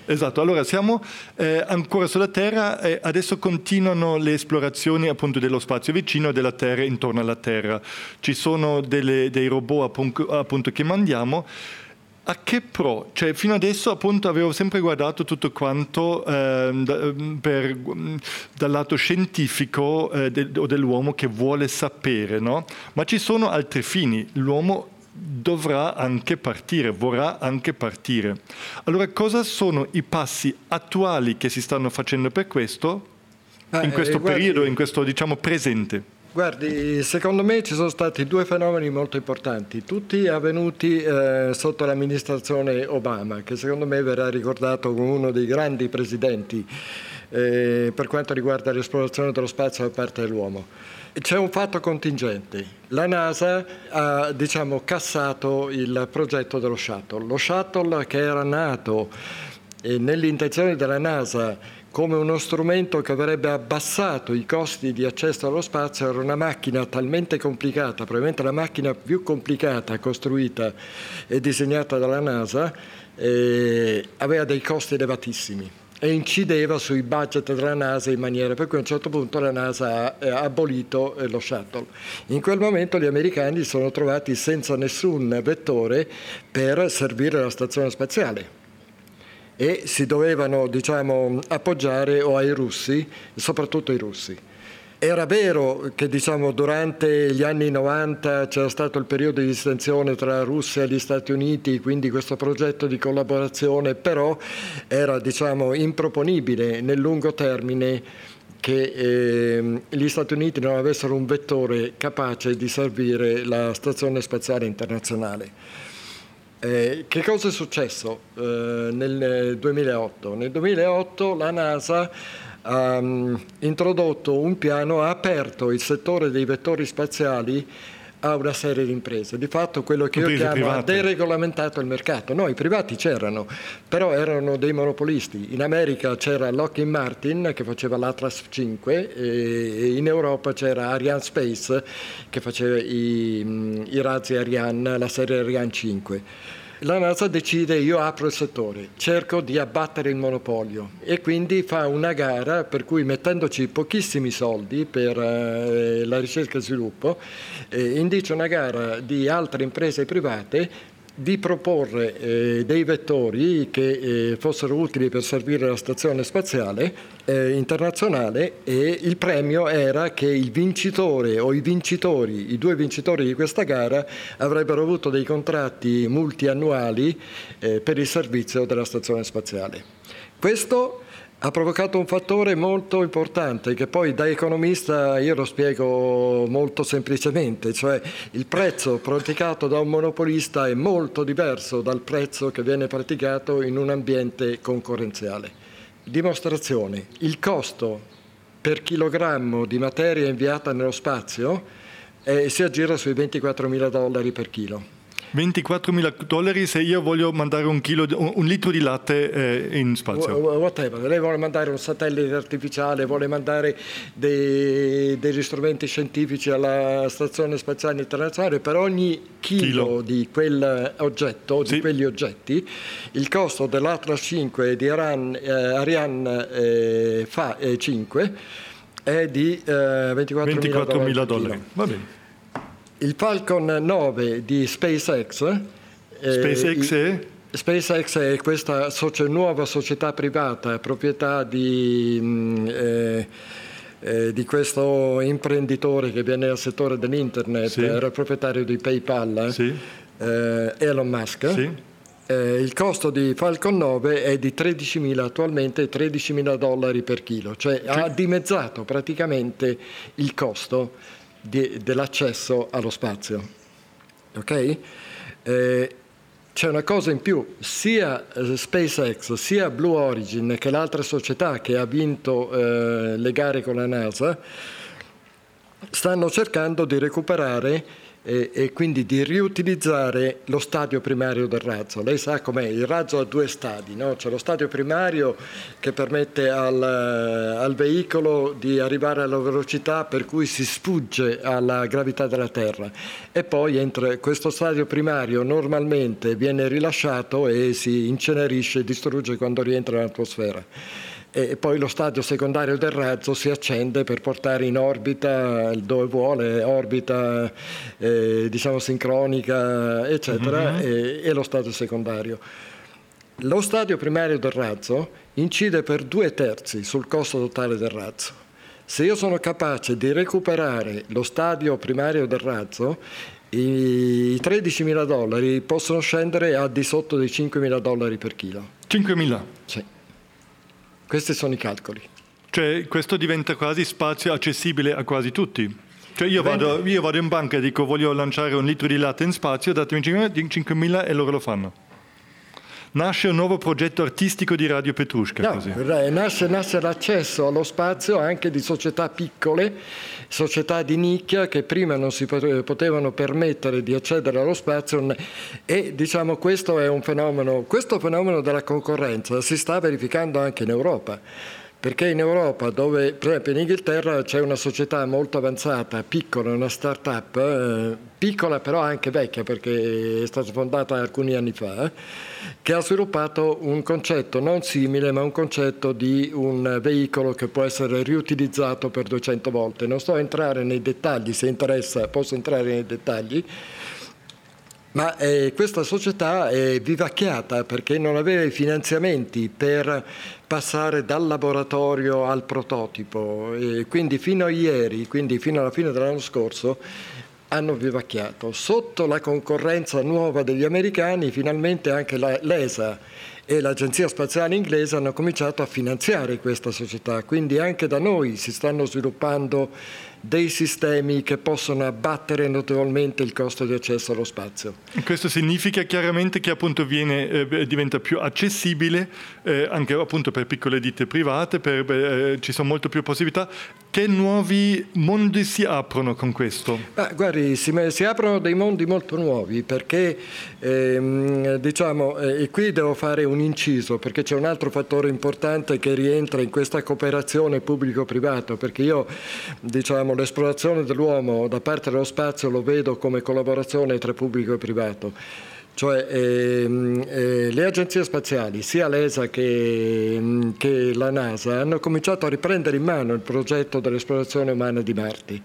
Esatto, allora siamo eh, ancora sulla Terra e adesso continuano le esplorazioni appunto dello spazio vicino della Terra intorno alla Terra. Ci sono delle, dei robot appunto che mandiamo a che pro? Cioè, fino adesso appunto avevo sempre guardato tutto quanto eh, da, per, dal lato scientifico eh, del, o dell'uomo che vuole sapere, no? Ma ci sono altri fini. L'uomo dovrà anche partire, vorrà anche partire. Allora, cosa sono i passi attuali che si stanno facendo per questo ah, in questo eh, periodo, guardi... in questo diciamo presente? Guardi, secondo me ci sono stati due fenomeni molto importanti, tutti avvenuti eh, sotto l'amministrazione Obama, che secondo me verrà ricordato come uno dei grandi presidenti eh, per quanto riguarda l'esplorazione dello spazio da parte dell'uomo. C'è un fatto contingente. La NASA ha diciamo, cassato il progetto dello shuttle. Lo shuttle che era nato eh, nell'intenzione della NASA come uno strumento che avrebbe abbassato i costi di accesso allo spazio, era una macchina talmente complicata, probabilmente la macchina più complicata costruita e disegnata dalla NASA, eh, aveva dei costi elevatissimi e incideva sui budget della NASA in maniera per cui a un certo punto la NASA ha abolito eh, lo shuttle. In quel momento gli americani si sono trovati senza nessun vettore per servire la stazione spaziale e si dovevano diciamo, appoggiare o ai russi, soprattutto ai russi. Era vero che diciamo, durante gli anni 90 c'era stato il periodo di distensione tra Russia e gli Stati Uniti, quindi questo progetto di collaborazione però era diciamo, improponibile nel lungo termine che eh, gli Stati Uniti non avessero un vettore capace di servire la Stazione Spaziale Internazionale. Eh, che cosa è successo eh, nel 2008? Nel 2008 la NASA ha um, introdotto un piano, ha aperto il settore dei vettori spaziali a una serie di imprese. Di fatto quello che imprese io chiamo private. ha deregolamentato il mercato. No, i privati c'erano, però erano dei monopolisti. In America c'era Lockheed Martin che faceva l'Atlas 5 e in Europa c'era Ariane Space che faceva i, i razzi Ariane, la serie Ariane 5 la NASA decide io apro il settore, cerco di abbattere il monopolio e quindi fa una gara per cui mettendoci pochissimi soldi per eh, la ricerca e sviluppo, eh, indice una gara di altre imprese private di proporre eh, dei vettori che eh, fossero utili per servire la stazione spaziale eh, internazionale e il premio era che il vincitore o i vincitori, i due vincitori di questa gara avrebbero avuto dei contratti multiannuali eh, per il servizio della stazione spaziale. Questo ha provocato un fattore molto importante che poi da economista io lo spiego molto semplicemente, cioè il prezzo praticato da un monopolista è molto diverso dal prezzo che viene praticato in un ambiente concorrenziale. Dimostrazione, il costo per chilogrammo di materia inviata nello spazio eh, si aggira sui 24 mila dollari per chilo. 24 mila dollari se io voglio mandare un, chilo, un litro di latte eh, in spazio. Whatever. Lei vuole mandare un satellite artificiale, vuole mandare dei, degli strumenti scientifici alla Stazione Spaziale Internazionale, per ogni chilo, chilo. di quell'oggetto, sì. di quegli oggetti, il costo dell'Atlas 5 e di Aran, eh, Ariane eh, fa, 5 è di 24 24 mila dollari. Va bene. Il Falcon 9 di SpaceX, eh, SpaceX è? SpaceX è questa socia- nuova società privata, proprietà di, mm, eh, eh, di, questo imprenditore che viene dal settore dell'internet, sì. era proprietario di PayPal, sì. Eh, Elon Musk. Sì. Eh, il costo di Falcon 9 è di 13.000 attualmente 13.000 dollari per chilo, cioè ha dimezzato praticamente il costo di, dell'accesso allo spazio. Ok? Eh, c'è una cosa in più, sia eh, SpaceX sia Blue Origin che l'altra società che ha vinto eh, le gare con la NASA stanno cercando di recuperare e, e, quindi di riutilizzare lo stadio primario del razzo. Lei sa com'è, il razzo ha due stadi, no? c'è lo stadio primario che permette al, al, veicolo di arrivare alla velocità per cui si sfugge alla gravità della Terra e poi entra, questo stadio primario normalmente viene rilasciato e si incenerisce distrugge quando rientra nell'atmosfera e poi lo stadio secondario del razzo si accende per portare in orbita dove vuole, orbita eh, diciamo sincronica, eccetera, mm-hmm. e, e lo stadio secondario. Lo stadio primario del razzo incide per due terzi sul costo totale del razzo. Se io sono capace di recuperare lo stadio primario del razzo, i 13.000 dollari possono scendere a di sotto dei 5.000 dollari per chilo. 5.000? Sì. Questi sono i calcoli. Cioè questo diventa quasi spazio accessibile a quasi tutti. Cioè io vado, io vado in banca e dico voglio lanciare un litro di latte in spazio, datemi 5.000 e loro lo fanno. Nasce un nuovo progetto artistico di Radio Petrushka. No, nasce, nasce, l'accesso allo spazio anche di società piccole, società di nicchia che prima non si potevano permettere di accedere allo spazio e diciamo questo è un fenomeno, questo fenomeno della concorrenza si sta verificando anche in Europa perché in Europa, dove per esempio in Inghilterra c'è una società molto avanzata, piccola, una start-up, eh, piccola però anche vecchia perché è stata fondata alcuni anni fa, eh, che ha sviluppato un concetto non simile ma un concetto di un veicolo che può essere riutilizzato per 200 volte. Non sto a entrare nei dettagli, se interessa posso entrare nei dettagli, Ma eh, questa società è vivacchiata perché non aveva i finanziamenti per passare dal laboratorio al prototipo e quindi fino a ieri, quindi fino alla fine dell'anno scorso, hanno vivacchiato. Sotto la concorrenza nuova degli americani, finalmente anche la, l'ESA e l'Agenzia Spaziale Inglese hanno cominciato a finanziare questa società, quindi anche da noi si stanno sviluppando dei sistemi che possono abbattere notevolmente il costo di accesso allo spazio. Questo significa chiaramente che appunto viene, eh, diventa più accessibile eh, anche appunto per piccole ditte private, per, eh, ci sono molte più possibilità. Che nuovi mondi si aprono con questo? Ah, guardi, si, si, aprono dei mondi molto nuovi perché ehm, diciamo, eh, e qui devo fare un inciso perché c'è un altro fattore importante che rientra in questa cooperazione pubblico-privato perché io diciamo l'esplorazione dell'uomo da parte dello spazio lo vedo come collaborazione tra pubblico e privato. Cioè, ehm, eh, le agenzie spaziali, sia l'ESA che, mm, che, la NASA, hanno cominciato a riprendere in mano il progetto dell'esplorazione umana di Marte.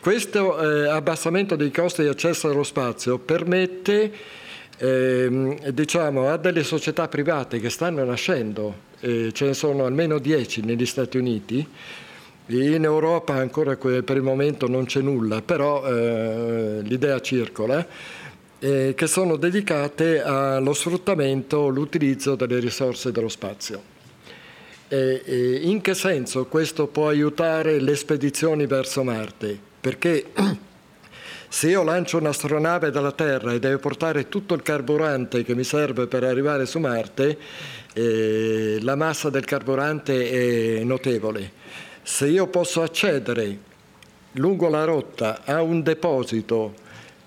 Questo eh, abbassamento dei costi di accesso allo spazio permette ehm, diciamo, a delle società private che stanno nascendo, eh, ce ne sono almeno 10 negli Stati Uniti, in Europa ancora per il momento non c'è nulla, però eh, l'idea circola, eh, che sono dedicate allo sfruttamento, l'utilizzo delle risorse dello spazio. E, e in che senso questo può aiutare le spedizioni verso Marte? Perché se io lancio un'astronave dalla Terra e deve portare tutto il carburante che mi serve per arrivare su Marte, eh, la massa del carburante è notevole se io posso accedere lungo la rotta a un deposito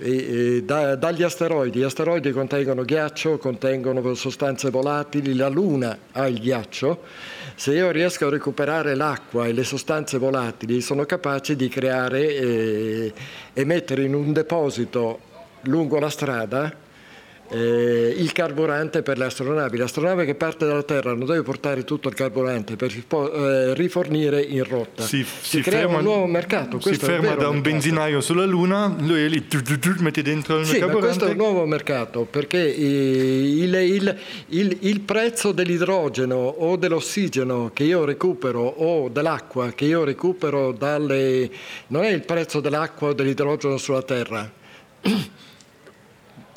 e, e, da, dagli asteroidi, gli asteroidi contengono ghiaccio, contengono sostanze volatili, la Luna ha il ghiaccio, se io riesco a recuperare l'acqua e le sostanze volatili sono capaci di creare e, e mettere in un deposito lungo la strada eh, il carburante per le astronavi. L'astronave che parte dalla Terra non deve portare tutto il carburante per eh, rifornire in rotta. Si, si, si crea ferma, un nuovo mercato. si ferma da un mercato. benzinaio sulla Luna, lui è lì, tu, tu, tu, metti dentro il sì, carburante. Ma questo è un nuovo mercato perché il, il, il, il prezzo dell'idrogeno o dell'ossigeno che io recupero o dell'acqua che io recupero dalle... non è il prezzo dell'acqua o dell'idrogeno sulla Terra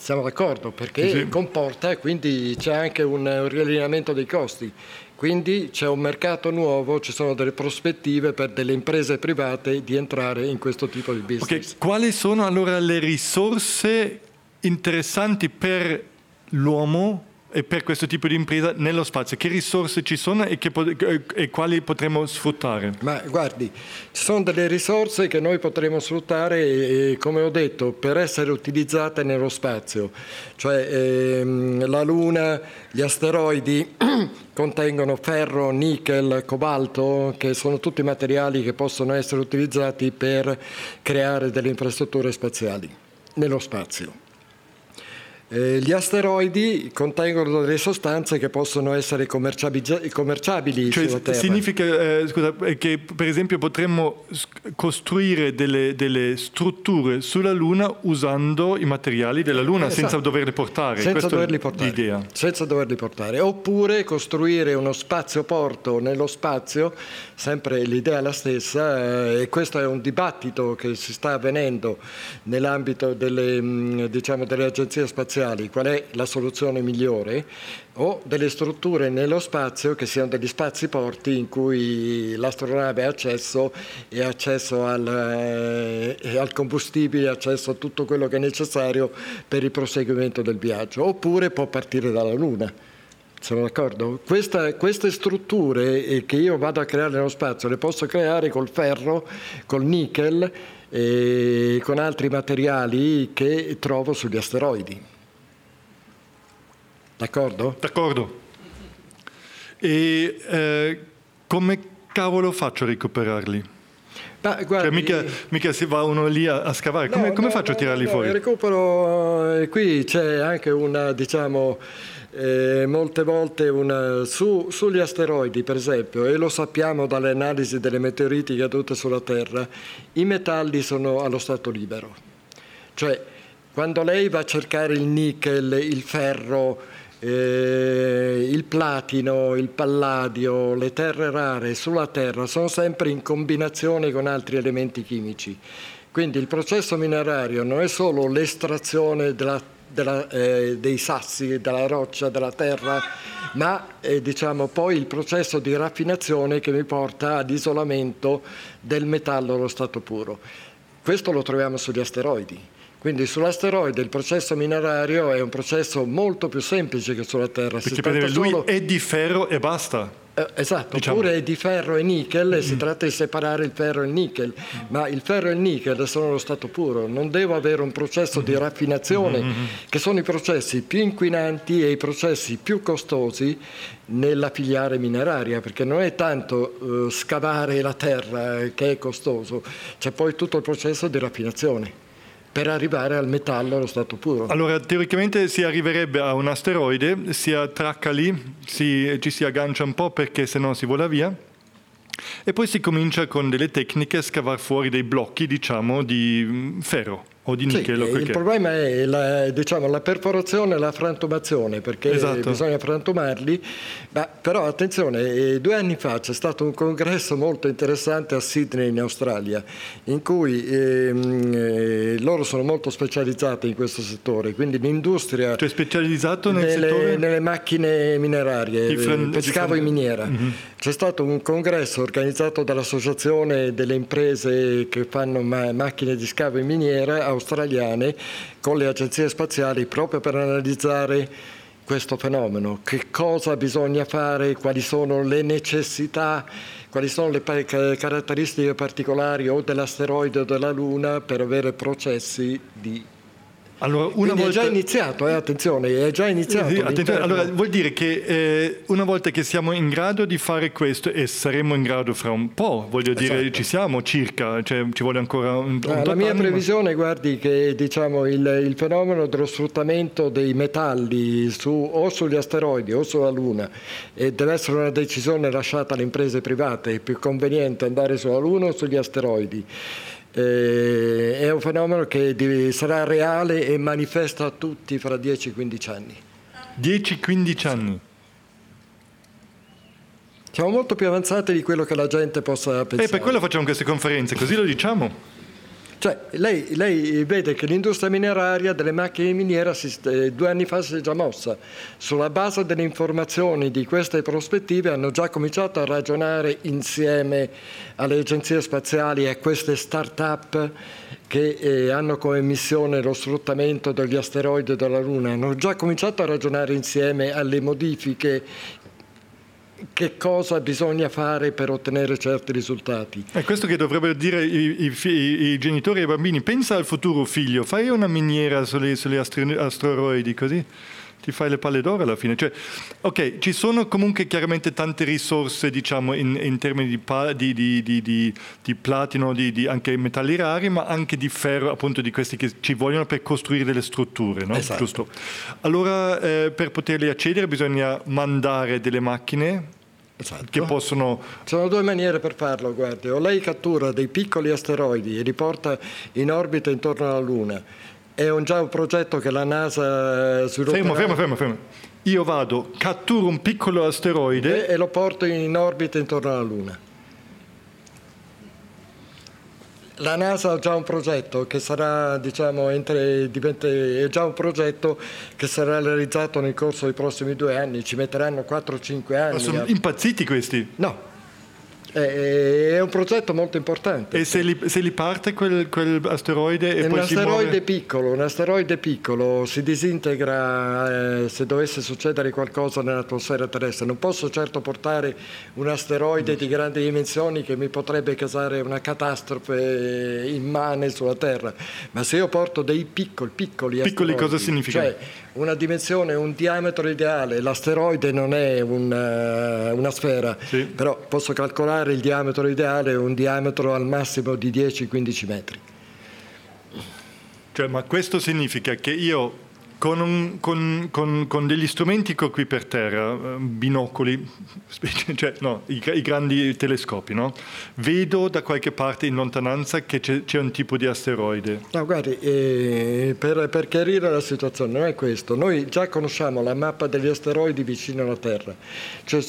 siamo d'accordo perché sì. comporta, quindi c'è anche un, riallineamento dei costi. Quindi c'è un mercato nuovo, ci sono delle prospettive per delle imprese private di entrare in questo tipo di business. Okay. Quali sono allora le risorse interessanti per l'uomo per questo tipo di impresa nello spazio? Che risorse ci sono e, che, e, quali potremo sfruttare? Ma guardi, ci sono delle risorse che noi potremo sfruttare, e, come ho detto, per essere utilizzate nello spazio. Cioè ehm, la Luna, gli asteroidi contengono ferro, nickel, cobalto, che sono tutti materiali che possono essere utilizzati per creare delle infrastrutture spaziali nello spazio. Eh, gli asteroidi contengono delle sostanze che possono essere commerciabili cioè, sulla Terra. Significa eh, scusa, eh, che per esempio potremmo costruire delle, delle, strutture sulla Luna usando i materiali della Luna esatto. senza doverli portare. Senza doverli portare. L'idea. senza doverli portare. Oppure costruire uno spazio-porto nello spazio, sempre l'idea è la stessa, eh, e questo è un dibattito che si sta avvenendo nell'ambito delle, mm, diciamo, delle agenzie spaziali spaziali, qual è la soluzione migliore, o delle strutture nello spazio che siano degli spazi porti in cui l'astronave ha accesso e accesso al, eh, al combustibile, accesso a tutto quello che è necessario per il proseguimento del viaggio, oppure può partire dalla Luna. Siamo d'accordo? Questa, queste strutture eh, che io vado a creare nello spazio le posso creare col ferro, col nickel e con altri materiali che trovo sugli asteroidi. D'accordo? D'accordo. E eh, come cavolo faccio a recuperarli? Ma, guardi, cioè, mica, mica, si va uno lì a, a scavare, come, no, come no, faccio no, a tirarli fuori? Recupero, eh, qui c'è anche una, diciamo, eh, molte volte una, su, sugli asteroidi, per esempio, e lo sappiamo dalle analisi delle meteoriti cadute sulla Terra, i metalli sono allo stato libero. Cioè, Quando lei va a cercare il nickel, il ferro, eh, il platino, il palladio, le terre rare sulla Terra sono sempre in combinazione con altri elementi chimici. Quindi il processo minerario non è solo l'estrazione della, della, eh, dei sassi, della roccia, della terra, ma è diciamo, poi il processo di raffinazione che mi porta all'isolamento del metallo allo stato puro. Questo lo troviamo sugli asteroidi. Quindi sull'asteroide il processo minerario è un processo molto più semplice che sulla Terra. Perché lui solo... è di ferro e basta. Eh, esatto, diciamo. oppure è di ferro e nickel, mm. si tratta di separare il ferro e il nickel, ma il ferro e il nickel sono lo stato puro, non devo avere un processo di raffinazione, mm-hmm. che sono i processi più inquinanti e i processi più costosi nella filiale mineraria, perché non è tanto uh, scavare la terra che è costoso, c'è poi tutto il processo di raffinazione per arrivare al metallo allo stato puro. Allora, teoricamente si arriverebbe a un asteroide, si attracca lì, si, ci si aggancia un po' perché se no si vola via. E poi si comincia con delle tecniche a scavare fuori dei blocchi, diciamo, di mm, ferro o di nickel. Sì, il problema è la, diciamo, la, perforazione e la frantumazione, perché esatto. bisogna frantumarli. Ma, però attenzione, eh, due anni fa c'è stato un congresso molto interessante a Sydney in Australia, in cui ehm, eh, loro sono molto specializzati in questo settore, quindi l'industria... Cioè specializzato nel nelle, settore? Nelle macchine minerarie, fran- per scavo in miniera. Mm-hmm. C'è stato un congresso organizzato dall'Associazione delle imprese che fanno ma- macchine di scavo in miniera australiane con le agenzie spaziali proprio per analizzare questo fenomeno, che cosa bisogna fare, quali sono le necessità, quali sono le caratteristiche particolari o dell'asteroide o della Luna per avere processi di allora, una volta... è già iniziato, eh, attenzione, è già iniziato. Sì, attenzione. Allora, vuol dire che eh, una volta che siamo in grado di fare questo, e saremo in grado fra un po', voglio dire, esatto. ci siamo circa, cioè, ci vuole ancora un, un ah, La mia previsione, ma... guardi, che diciamo, il, il, fenomeno dello sfruttamento dei metalli su, o sugli asteroidi o sulla Luna, e deve essere una decisione lasciata alle imprese private, è più conveniente andare sulla Luna o sugli asteroidi eh, è un fenomeno che sarà reale e manifesta a tutti fra 10-15 anni. 10-15 anni? Siamo molto più avanzati di quello che la gente possa pensare. E per quello facciamo queste conferenze, così lo diciamo. Cioè, lei, lei, vede che l'industria mineraria delle macchine di miniera si, eh, due anni fa si è già mossa. Sulla base delle informazioni di queste prospettive hanno già cominciato a ragionare insieme alle agenzie spaziali e a queste start-up che eh, hanno come missione lo sfruttamento degli asteroidi della Luna. Hanno già cominciato a ragionare insieme alle modifiche che cosa bisogna fare per ottenere certi risultati. È questo che dovrebbero dire i, i, i genitori e i bambini. Pensa al futuro figlio, fai una miniera sugli, sugli asteroidi così ti fai le palle d'oro alla fine. Cioè, ok, ci sono comunque chiaramente tante risorse, diciamo, in, in termini di, pa, di, di, di platino, di, anche metalli rari, ma anche di ferro, appunto di questi che ci vogliono per costruire delle strutture, no? Esatto. Giusto? Allora, eh, per poterli accedere bisogna mandare delle macchine Esatto. Che possono... Ci sono due maniere per farlo, guardi. O lei cattura dei piccoli asteroidi e li porta in orbita intorno alla Luna è un, già un progetto che la NASA sviluppa. Fermo, fermo, fermo, fermo. Io vado, catturo un piccolo asteroide e, e lo porto in orbita intorno alla Luna. La NASA ha già un progetto che sarà, diciamo, entre, diventa, è già un progetto che sarà realizzato nel corso dei prossimi due anni, ci metteranno 4-5 anni. Ma sono impazziti questi? No, è un progetto molto importante. E se li, se li parte quel, quel, asteroide e è un asteroide piccolo, un asteroide piccolo si disintegra eh, se dovesse succedere qualcosa nell'atmosfera terrestre. Non posso certo portare un asteroide di grandi dimensioni che mi potrebbe causare una catastrofe immane sulla Terra, ma se io porto dei piccoli, piccoli Piccoli cosa significa? Cioè, una dimensione, un diametro ideale, l'asteroide non è una, eh, una sfera, sì. però posso calcolare il diametro ideale, un diametro al massimo di 10-15 metri. Cioè, ma questo significa che io con, un, con, con, con, degli strumenti che ho qui per terra, eh, binocoli, cioè, no, i, i, grandi telescopi, no? vedo da qualche parte in lontananza che c'è, c'è un tipo di asteroide. No, guardi, eh, per, per, chiarire la situazione, non è questo. Noi già conosciamo la mappa degli asteroidi vicino alla Terra. Cioè,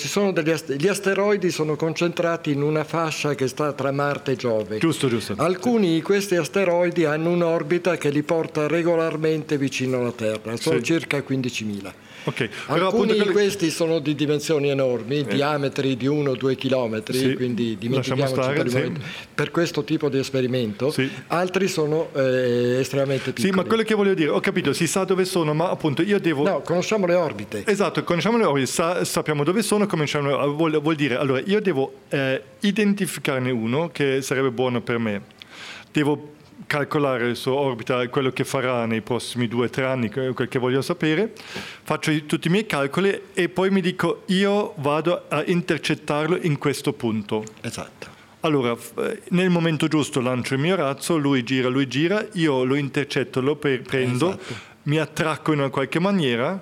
ast- gli asteroidi sono concentrati in una fascia che sta tra Marte e Giove. Giusto, giusto. Alcuni di questi asteroidi hanno un'orbita che li porta regolarmente vicino alla Terra sono sì. circa 15.000. Okay. Alcuni di questi sono di dimensioni enormi, eh. diametri di 1-2 km, sì. quindi dimentichiamoci stare, per, sì. per, questo tipo di esperimento. Altri sono eh, estremamente piccoli. Sì, ma quello che voglio dire, ho capito, si sa dove sono, ma appunto io devo... No, conosciamo le orbite. Esatto, conosciamo le orbite, sa, sappiamo dove sono, cominciamo, vuol, vuol, dire, allora io devo eh, identificarne uno che sarebbe buono per me. Devo calcolare la sua orbita, quello che farà nei prossimi due o tre anni, quel che voglio sapere, faccio tutti i miei calcoli e poi mi dico io vado a intercettarlo in questo punto. Esatto. Allora, nel momento giusto lancio il mio razzo, lui gira, lui gira, io lo intercetto, lo prendo, esatto. mi attracco in una qualche maniera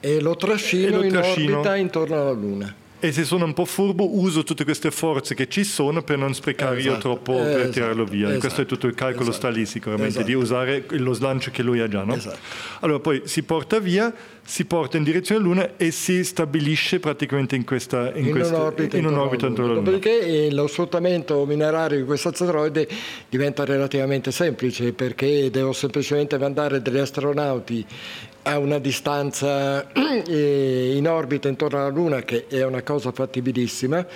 e lo trascino, e lo in trascino. orbita intorno alla Luna. E se sono un po' furbo uso tutte queste forze che ci sono per non sprecare esatto. io troppo esatto. per tirarlo via. Esatto. Questo è tutto il calcolo esatto. sta lì sicuramente, di esatto. usare lo slancio che lui ha già. No? Esatto. Allora poi si porta via, si porta in direzione Luna e si stabilisce praticamente in, questa, in, in questa, un'orbita, in un'orbita intorno alla Luna. Dopodiché lo sfruttamento minerario di questo asteroide diventa relativamente semplice perché devo semplicemente mandare degli astronauti a una distanza eh, in orbita intorno alla Luna, che è una cosa fattibilissima,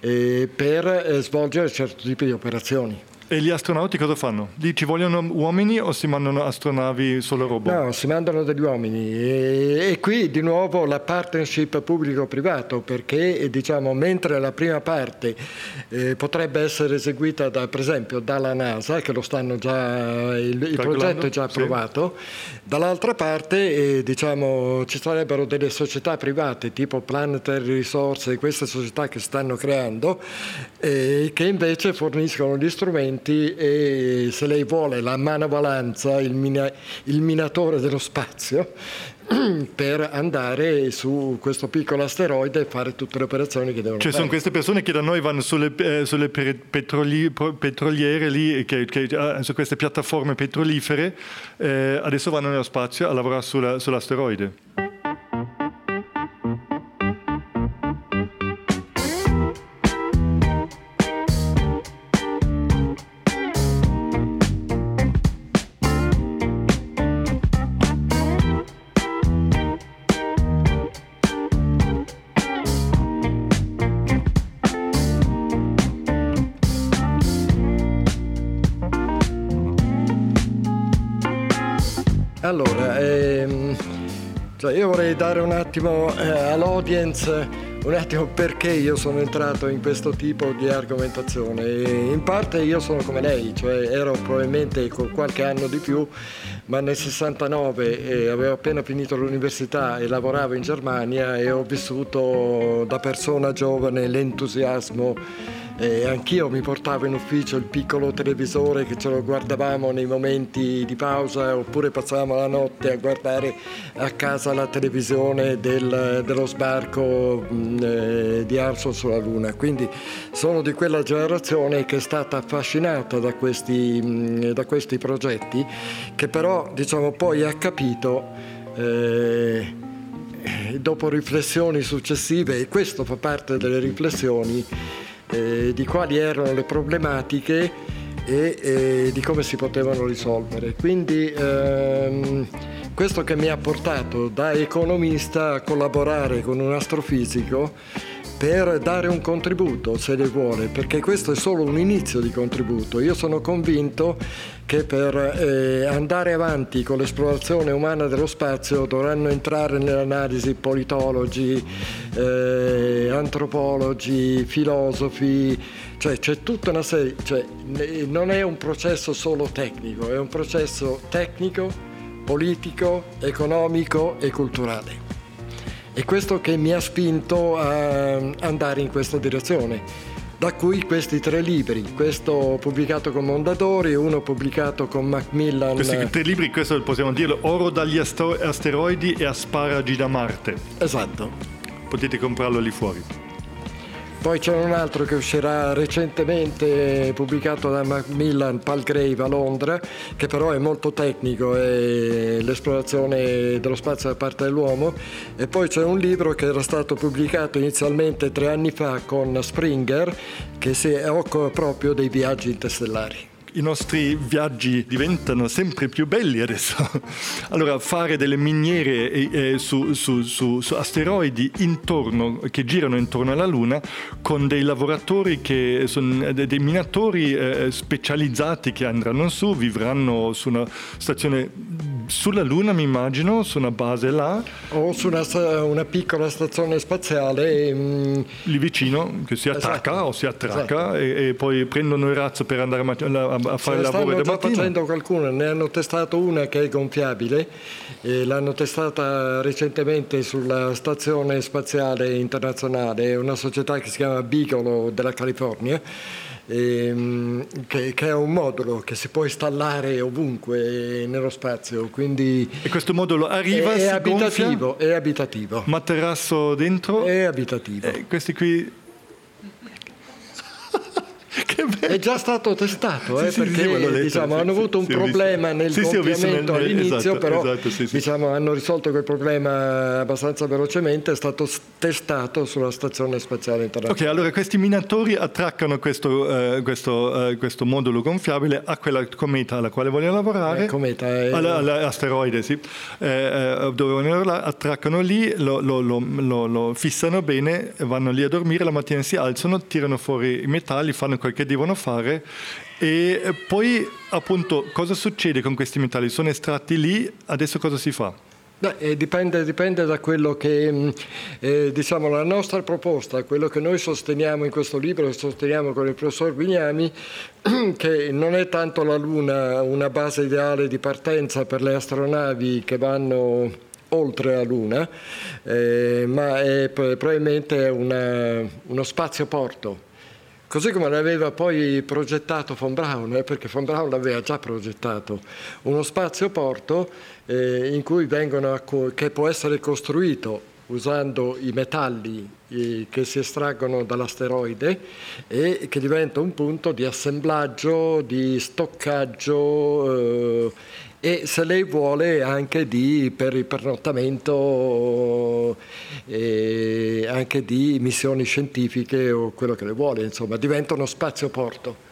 eh, per eh, svolgere certi tipi di operazioni. E gli astronauti cosa fanno? Lì ci vogliono uomini o si mandano astronavi solo robot? No, si mandano degli uomini e, e qui di nuovo la partnership pubblico-privato perché diciamo mentre la prima parte eh, potrebbe essere eseguita da, per esempio dalla NASA che lo stanno già, il, il progetto è già approvato, sì. dall'altra parte eh, diciamo ci sarebbero delle società private tipo Planetary Resource e queste società che stanno creando eh, che invece forniscono gli strumenti strumenti e se lei vuole la manovalanza, il, mina, il minatore dello spazio, per andare su questo piccolo asteroide e fare tutte le operazioni che devono cioè, fare. sono queste persone che da noi vanno sulle, eh, sulle petroli, petroliere lì, che, che, eh, su queste piattaforme petrolifere, eh, adesso vanno nello spazio a lavorare sulla, sull'asteroide. Attimo eh, all'audience un attimo perché io sono entrato in questo tipo di argomentazione. In parte io sono come lei, cioè ero probabilmente con qualche anno di più, ma nel 69 eh, avevo appena finito l'università e lavoravo in Germania e ho vissuto da persona giovane l'entusiasmo e anch'io mi portavo in ufficio il piccolo televisore che ce lo guardavamo nei momenti di pausa oppure passavamo la notte a guardare a casa la televisione del, dello sbarco mh, eh, di Arson sulla Luna. Quindi sono di quella generazione che è stata affascinata da questi, mh, da questi progetti che però diciamo, poi ha capito eh, dopo riflessioni successive, e questo fa parte delle riflessioni, eh, di quali erano le problematiche e eh, di come si potevano risolvere. Quindi ehm, questo che mi ha portato da economista a collaborare con un astrofisico per dare un contributo, se le vuole, perché questo è solo un inizio di contributo. Io sono convinto che per eh, andare avanti con l'esplorazione umana dello spazio dovranno entrare nell'analisi politologi, eh, antropologi, filosofi, cioè c'è tutta una serie, cioè, non è un processo solo tecnico, è un processo tecnico, politico, economico e culturale. È questo che mi ha spinto a andare in questa direzione. Da cui questi tre libri, questo pubblicato con Mondadori, uno pubblicato con Macmillan. Questi tre libri, questo possiamo dirlo, Oro dagli asteroidi e Asparagi da Marte. Esatto. Potete comprarlo lì fuori. Poi c'è un altro che uscirà recentemente pubblicato da Macmillan Palgrave a Londra, che però è molto tecnico, è l'esplorazione dello spazio da parte dell'uomo. E poi c'è un libro che era stato pubblicato inizialmente tre anni fa con Springer, che si occupa proprio dei viaggi interstellari i nostri viaggi diventano sempre più belli adesso. Allora, fare delle miniere eh, eh, su, su, su, su, asteroidi intorno, che girano intorno alla Luna con dei lavoratori che sono eh, dei minatori eh, specializzati che andranno su, vivranno su una stazione sulla Luna, mi immagino, su una base là. O su una, una piccola stazione spaziale. Mh... Mm, Lì vicino, che si attacca esatto. o si attracca esatto. e, e, poi prendono il razzo per andare a, a fare il lavoro del mattino. Stanno facendo qualcuno, ne hanno testato una che è gonfiabile, e l'hanno testata recentemente sulla Stazione Spaziale Internazionale, una società che si chiama Beagle della California ehm, che, che, è un modulo che si può installare ovunque nello spazio. Quindi e questo modulo arriva, è, è abitativo, è abitativo. Materasso dentro? È abitativo. E questi qui è già stato testato eh, sì, perché sì, diciamo, hanno avuto un problema nel gonfiamento all'inizio esatto, però esatto, diciamo, hanno risolto quel problema abbastanza velocemente è stato testato sulla stazione spaziale internazionale. Ok allora questi minatori attraccano questo, uh, questo, uh, questo modulo gonfiabile a quella cometa alla quale vogliono lavorare. Eh, cometa è... all'asteroide sì. Eh, dove vogliono lavorare attraccano lì lo, lo, lo, lo fissano bene vanno lì a dormire la mattina si alzano tirano fuori i metalli fanno quel che devono fare e poi appunto cosa succede con questi metalli? Sono estratti lì, adesso cosa si fa? Beh, eh, dipende, dipende, da quello che mm, eh, diciamo la nostra proposta, quello che noi sosteniamo in questo libro e sosteniamo con il professor Vignami, che non è tanto la Luna una base ideale di partenza per le astronavi che vanno oltre la Luna, eh, ma è probabilmente una, uno spazio porto così come l'aveva poi progettato von Braun, eh, perché von Braun l'aveva già progettato, uno spazio porto eh, cui vengono, che può essere costruito usando i metalli che si estraggono dall'asteroide e che diventa un punto di assemblaggio, di stoccaggio eh, e se lei vuole anche di, per il pernottamento eh, anche di missioni scientifiche o quello che le vuole, insomma diventa uno spazio porto.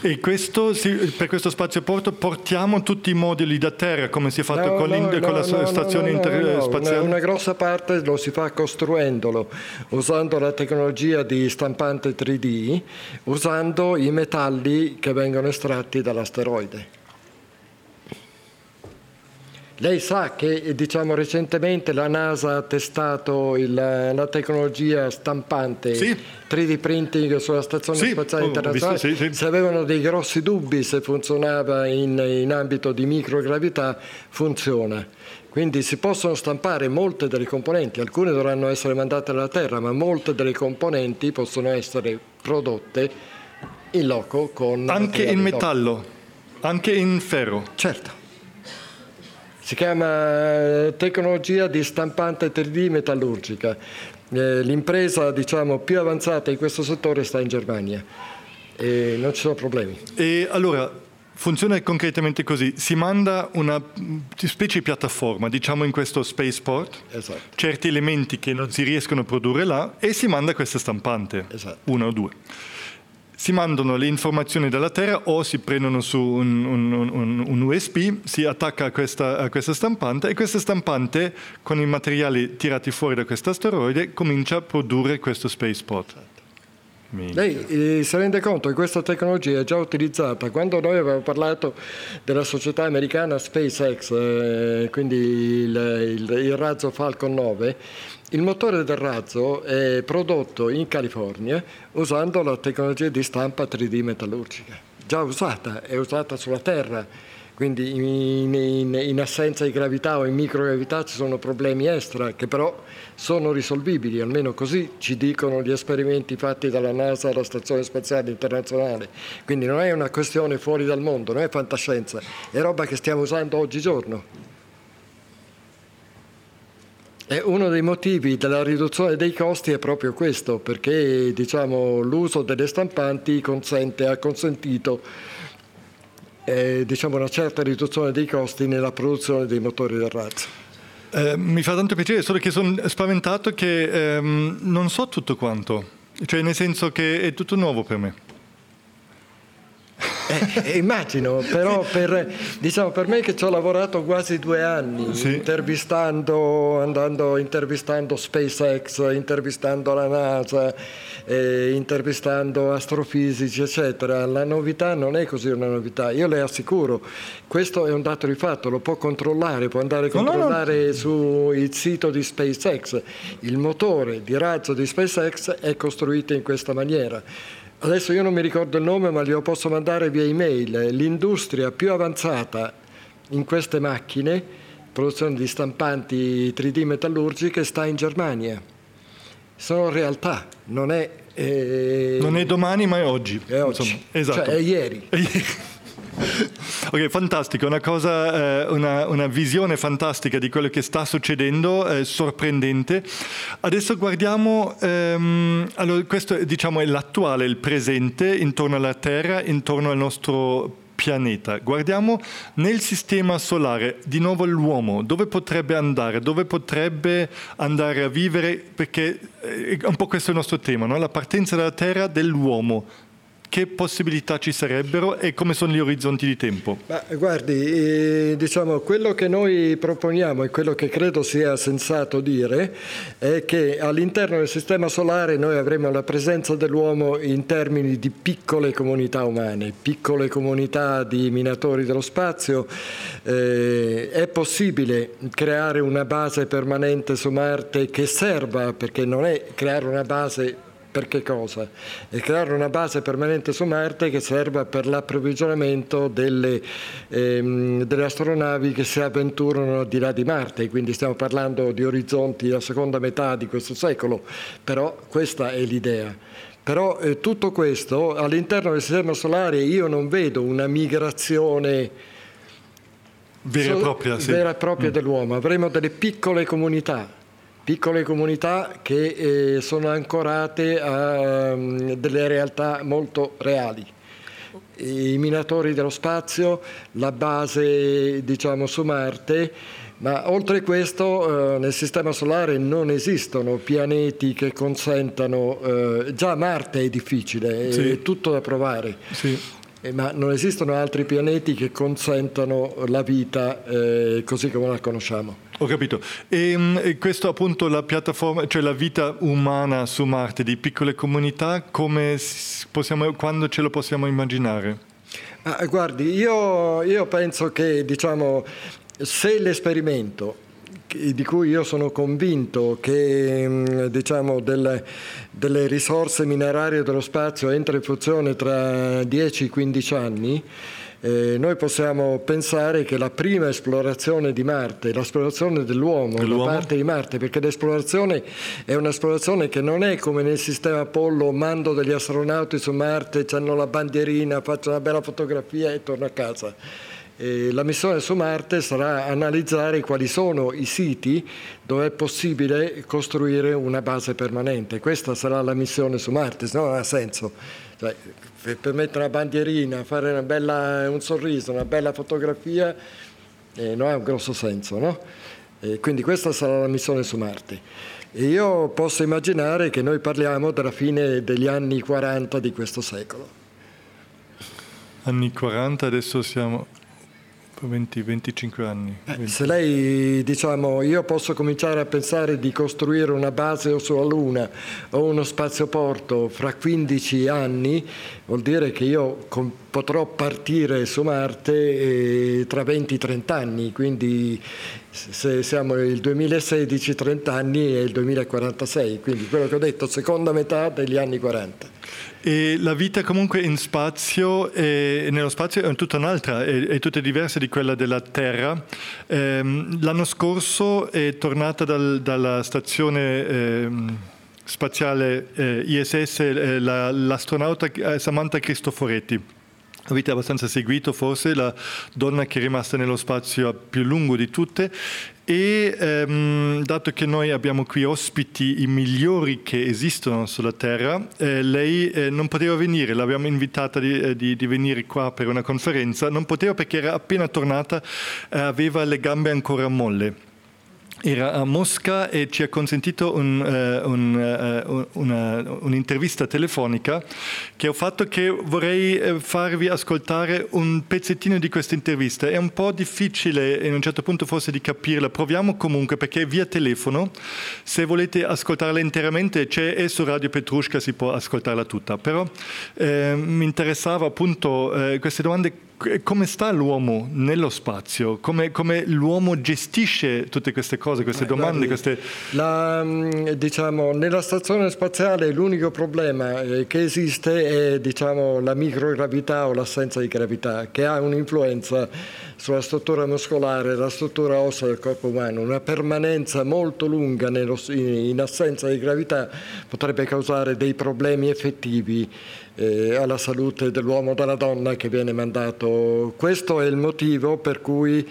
E questo, per questo spazio porto portiamo tutti i moduli da terra come si è fatto no, con, no, con, la no, stazione interspaziale? Una, una, grossa parte lo si fa costruendolo, usando la tecnologia di stampante 3D, usando i metalli che vengono estratti dall'asteroide. Lei sa che diciamo, recentemente la NASA ha testato il, la tecnologia stampante sì. 3D printing sulla Stazione sì, Spaziale Internazionale. Visto, sì, se avevano dei grossi dubbi se funzionava in, in ambito di microgravità, funziona. Quindi si possono stampare molte delle componenti, alcune dovranno essere mandate alla Terra, ma molte delle componenti possono essere prodotte in loco con... Anche in metallo, anche in ferro. Certo. Si chiama eh, tecnologia di stampante 3D metallurgica. Eh, l'impresa diciamo, più avanzata in questo settore sta in Germania e non ci sono problemi. E allora, Funziona concretamente così, si manda una specie di piattaforma, diciamo in questo spaceport, esatto. certi elementi che non si riescono a produrre là e si manda questa stampante, esatto. una o due si mandano le informazioni dalla Terra o si prendono su un, un, un, un USB, si attacca a questa, a questa, stampante e questa stampante con i materiali tirati fuori da questo asteroide comincia a produrre questo spaceport. Lei eh, si rende conto che questa tecnologia è già utilizzata quando noi avevamo parlato della società americana SpaceX, eh, quindi il, il, il razzo Falcon 9, il motore del razzo è prodotto in California usando la tecnologia di stampa 3D metallurgica, già usata, è usata sulla Terra quindi in, in, in, assenza di gravità o in microgravità ci sono problemi extra che però sono risolvibili, almeno così ci dicono gli esperimenti fatti dalla NASA alla Stazione Spaziale Internazionale. Quindi non è una questione fuori dal mondo, non è fantascienza, è roba che stiamo usando oggigiorno. Uno dei motivi della riduzione dei costi è proprio questo, perché diciamo, l'uso delle stampanti consente, ha consentito eh, diciamo, una certa riduzione dei costi nella produzione dei motori del razzo. Eh, mi fa tanto piacere, solo che sono spaventato che ehm, non so tutto quanto, cioè nel senso che è tutto nuovo per me. Eh, eh, immagino, però per, diciamo, per, me che ci ho lavorato quasi due anni, sì. intervistando, andando, intervistando SpaceX, intervistando la NASA, eh, intervistando astrofisici, eccetera, la novità non è così una novità. Io le assicuro, questo è un dato di fatto, lo può controllare, può andare a controllare no, no. sul sito di SpaceX. Il motore di razzo di SpaceX è costruito in questa maniera. Adesso io non mi ricordo il nome, ma glielo posso mandare via email. L'industria più avanzata in queste macchine, produzione di stampanti 3D metallurgiche, sta in Germania. Sono realtà, non è... Eh, non è domani, ma è oggi. È oggi. Insomma, esatto. Cioè, è ieri. Ok, fantastico, una, cosa, eh, una, una, visione fantastica di quello che sta succedendo, eh, sorprendente. Adesso guardiamo, ehm, allora questo diciamo è l'attuale, il presente intorno alla Terra, intorno al nostro pianeta. Guardiamo nel sistema solare, di nuovo l'uomo, dove potrebbe andare, dove potrebbe andare a vivere, perché è eh, un po' questo è il nostro tema, no? la partenza dalla Terra dell'uomo che possibilità ci sarebbero e come sono gli orizzonti di tempo? Ma, guardi, eh, diciamo, quello che noi proponiamo e quello che credo sia sensato dire è che all'interno del sistema solare noi avremo la presenza dell'uomo in termini di piccole comunità umane, piccole comunità di minatori dello spazio. Eh, è possibile creare una base permanente su Marte che serva, perché non è creare una base per che cosa? E creare una base permanente su Marte che serva per l'approvvigionamento delle, ehm, delle astronavi che si avventurano al di là di Marte, quindi stiamo parlando di orizzonti della seconda metà di questo secolo, però questa è l'idea. Però eh, tutto questo all'interno del sistema solare io non vedo una migrazione vera e propria, sì. vera e propria mm. dell'uomo, avremo delle piccole comunità piccole comunità che eh, sono ancorate a um, delle realtà molto reali. I minatori dello spazio, la base diciamo su Marte, ma oltre a questo eh, nel Sistema Solare non esistono pianeti che consentano, eh, già Marte è difficile, sì. è tutto da provare. Sì. Eh, ma non esistono altri pianeti che consentano la vita eh, così come la conosciamo. Ho capito. Ehm, e, questo appunto la piattaforma, cioè la vita umana su Marte di piccole comunità, come possiamo, quando ce lo possiamo immaginare? Ah, guardi, io, io penso che diciamo, se l'esperimento di cui io sono convinto che mm, diciamo, delle, delle, risorse minerarie dello spazio entra in funzione tra 10-15 anni, eh, noi possiamo pensare che la prima esplorazione di Marte, l'esplorazione dell'uomo, dell'uomo, da parte di Marte, perché l'esplorazione è un'esplorazione che non è come nel sistema Apollo, mando degli astronauti su Marte, hanno la bandierina, faccio una bella fotografia e torno a casa. Eh, la missione su Marte sarà analizzare quali sono i siti dove è possibile costruire una base permanente. Questa sarà la missione su Marte, se no non ha senso. Cioè, per mettere una bandierina, fare bella, un sorriso, una bella fotografia, eh, non ha un grosso senso, no? E quindi questa sarà la missione su Marte. E io posso immaginare che noi parliamo della fine degli anni 40 di questo secolo. Anni 40, adesso siamo 20, 25 anni. 20. Eh, se lei, diciamo, io posso cominciare a pensare di costruire una base sulla Luna o uno spazioporto fra 15 anni, vuol dire che io potrò partire su Marte eh, tra 20-30 anni, quindi se siamo nel 2016, 30 anni è il 2046, quindi quello che ho detto, seconda metà degli anni 40. E la vita comunque in spazio, e nello spazio è tutta un'altra, è, è tutta diversa di quella della Terra. Ehm, l'anno scorso è tornata dal, dalla stazione ehm, spaziale eh, ISS eh, la, l'astronauta eh, Samantha Cristoforetti Avete abbastanza seguito forse la donna che è rimasta nello spazio più lungo di tutte e ehm, dato che noi abbiamo qui ospiti i migliori che esistono sulla Terra, eh, lei eh, non poteva venire, l'abbiamo invitata di, eh, di, di, venire qua per una conferenza, non poteva perché era appena tornata, eh, aveva le gambe ancora molle era a Mosca e ci ha consentito un, uh, un, uh, una, un'intervista telefonica che ho fatto che vorrei farvi ascoltare un pezzettino di questa intervista. È un po' difficile in un certo punto forse di capirla, proviamo comunque perché via telefono, se volete ascoltarla interamente c'è e su Radio Petrushka si può ascoltarla tutta, però eh, mi interessava appunto eh, queste domande come sta l'uomo nello spazio? Come, come, l'uomo gestisce tutte queste cose, queste domande? Queste... La, mm, diciamo, nella stazione spaziale l'unico problema eh, che esiste è diciamo, la microgravità o l'assenza di gravità, che ha un'influenza sulla struttura muscolare, la struttura ossea del corpo umano. Una permanenza molto lunga nello, in assenza di gravità potrebbe causare dei problemi effettivi eh, alla salute dell'uomo o della donna che viene mandato. Questo è il motivo per cui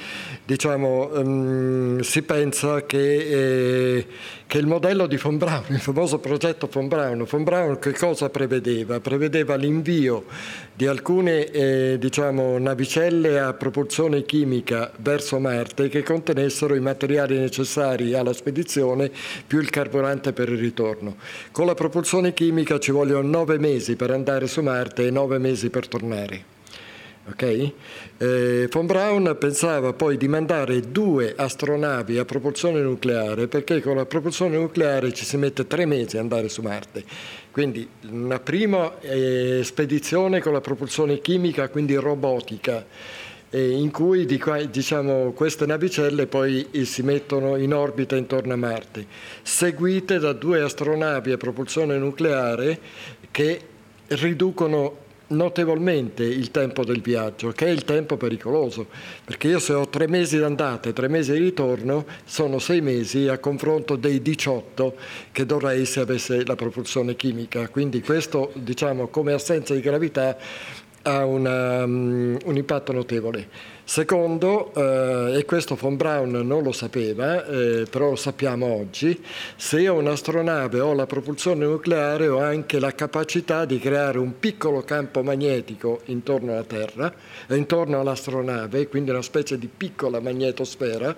diciamo, um, si pensa che, eh, che, il modello di von Braun, il famoso progetto von Braun, von Braun che cosa prevedeva? Prevedeva l'invio di alcune eh, diciamo, navicelle a propulsione chimica verso Marte che contenessero i materiali necessari alla spedizione più il carburante per il ritorno. Con la propulsione chimica ci vogliono nove mesi per andare su Marte e nove mesi per tornare. Okay? Eh, von Braun pensava poi di mandare due astronavi a propulsione nucleare perché con la propulsione nucleare ci si mette tre mesi ad andare su Marte. Quindi una prima eh, spedizione con la propulsione chimica, quindi robotica, eh, in cui diciamo, queste navicelle poi si mettono in orbita intorno a Marte, seguite da due astronavi a propulsione nucleare che riducono notevolmente il tempo del viaggio, che è il tempo pericoloso, perché io se ho tre mesi d'andata e tre mesi di ritorno, sono sei mesi a confronto dei 18 che dovrei se avesse la propulsione chimica. Quindi questo, diciamo, come assenza di gravità ha una, um, un impatto notevole. Secondo, eh, e questo von Braun non lo sapeva, eh, però lo sappiamo oggi, se un'astronave ho la propulsione nucleare ho anche la capacità di creare un piccolo campo magnetico intorno alla Terra, eh, intorno all'astronave, quindi una specie di piccola magnetosfera,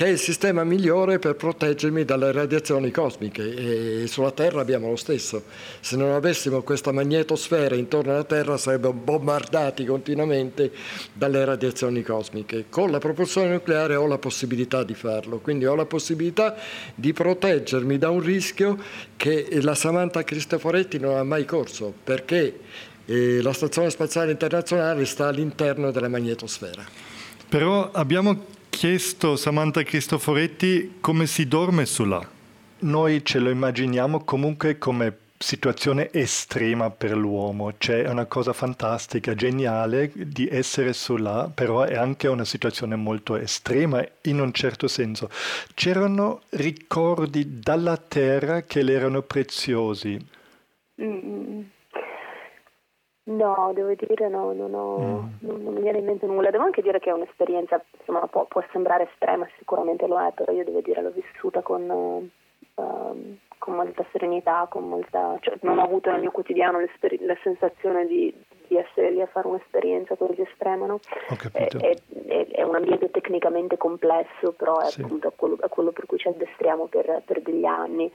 che è il sistema migliore per proteggermi dalle radiazioni cosmiche e sulla Terra abbiamo lo stesso. Se non avessimo questa magnetosfera intorno alla Terra saremmo bombardati continuamente dalle radiazioni cosmiche. Con la propulsione nucleare ho la possibilità di farlo, quindi ho la possibilità di proteggermi da un rischio che la Samantha Cristoforetti non ha mai corso, perché eh, la Stazione Spaziale Internazionale sta all'interno della magnetosfera. Però abbiamo chiesto Samantha Cristoforetti come si dorme su là. Noi ce lo immaginiamo comunque come situazione estrema per l'uomo, cioè è una cosa fantastica, geniale di essere su là, però è anche una situazione molto estrema in un certo senso. C'erano ricordi dalla terra che le erano preziosi. Mm. No, devo dire no, non, ho, mm. non, non, mi viene in mente nulla. Devo anche dire che è un'esperienza, insomma, può, può sembrare estrema, sicuramente lo è, però io devo dire l'ho vissuta con, uh, con molta serenità, con molta, cioè, non ho avuto nel mio quotidiano la sensazione di, di, essere lì a fare un'esperienza così estrema. No? È, è, è, è, un ambiente tecnicamente complesso, però è sì. appunto quello, quello, per cui ci addestriamo per, per degli anni.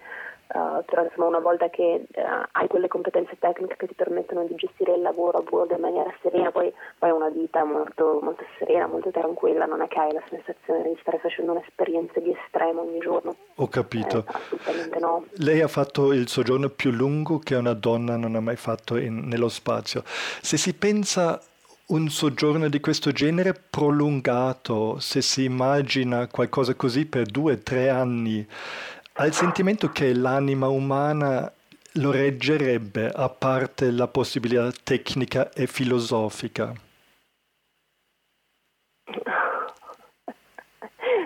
Uh, però insomma una volta che uh, hai quelle competenze tecniche che ti permettono di gestire il lavoro a bordo in maniera serena, poi hai una vita molto, molto, serena, molto tranquilla, non è che hai la sensazione di stare facendo un'esperienza di estremo ogni giorno. Ho capito. Eh, assolutamente no. Lei ha fatto il soggiorno più lungo che una donna non ha mai fatto in, nello spazio. Se si pensa un soggiorno di questo genere prolungato, se si immagina qualcosa così per due o tre anni, ha il sentimento che l'anima umana lo reggerebbe a parte la possibilità tecnica e filosofica?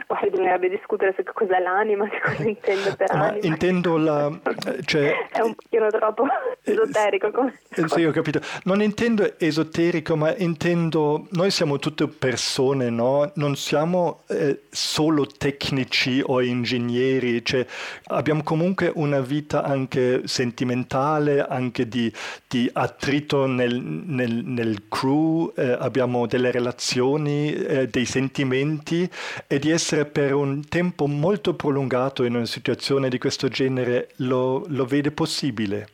Guarda, bisognerebbe discutere su cos'è l'anima, che cosa intendo per Ma anima. Intendo la... Cioè, è un pochino troppo eh, esoterico. Come eh, sì, ho capito. Non intendo esoterico, ma intendo... Noi siamo tutte persone, no? Non siamo eh, solo tecnici o ingegneri, cioè abbiamo comunque una vita anche sentimentale, anche di, di attrito nel, nel, nel crew, eh, abbiamo delle relazioni, eh, dei sentimenti e di essere per un tempo molto prolungato in una situazione di questo genere lo, lo vede possibile?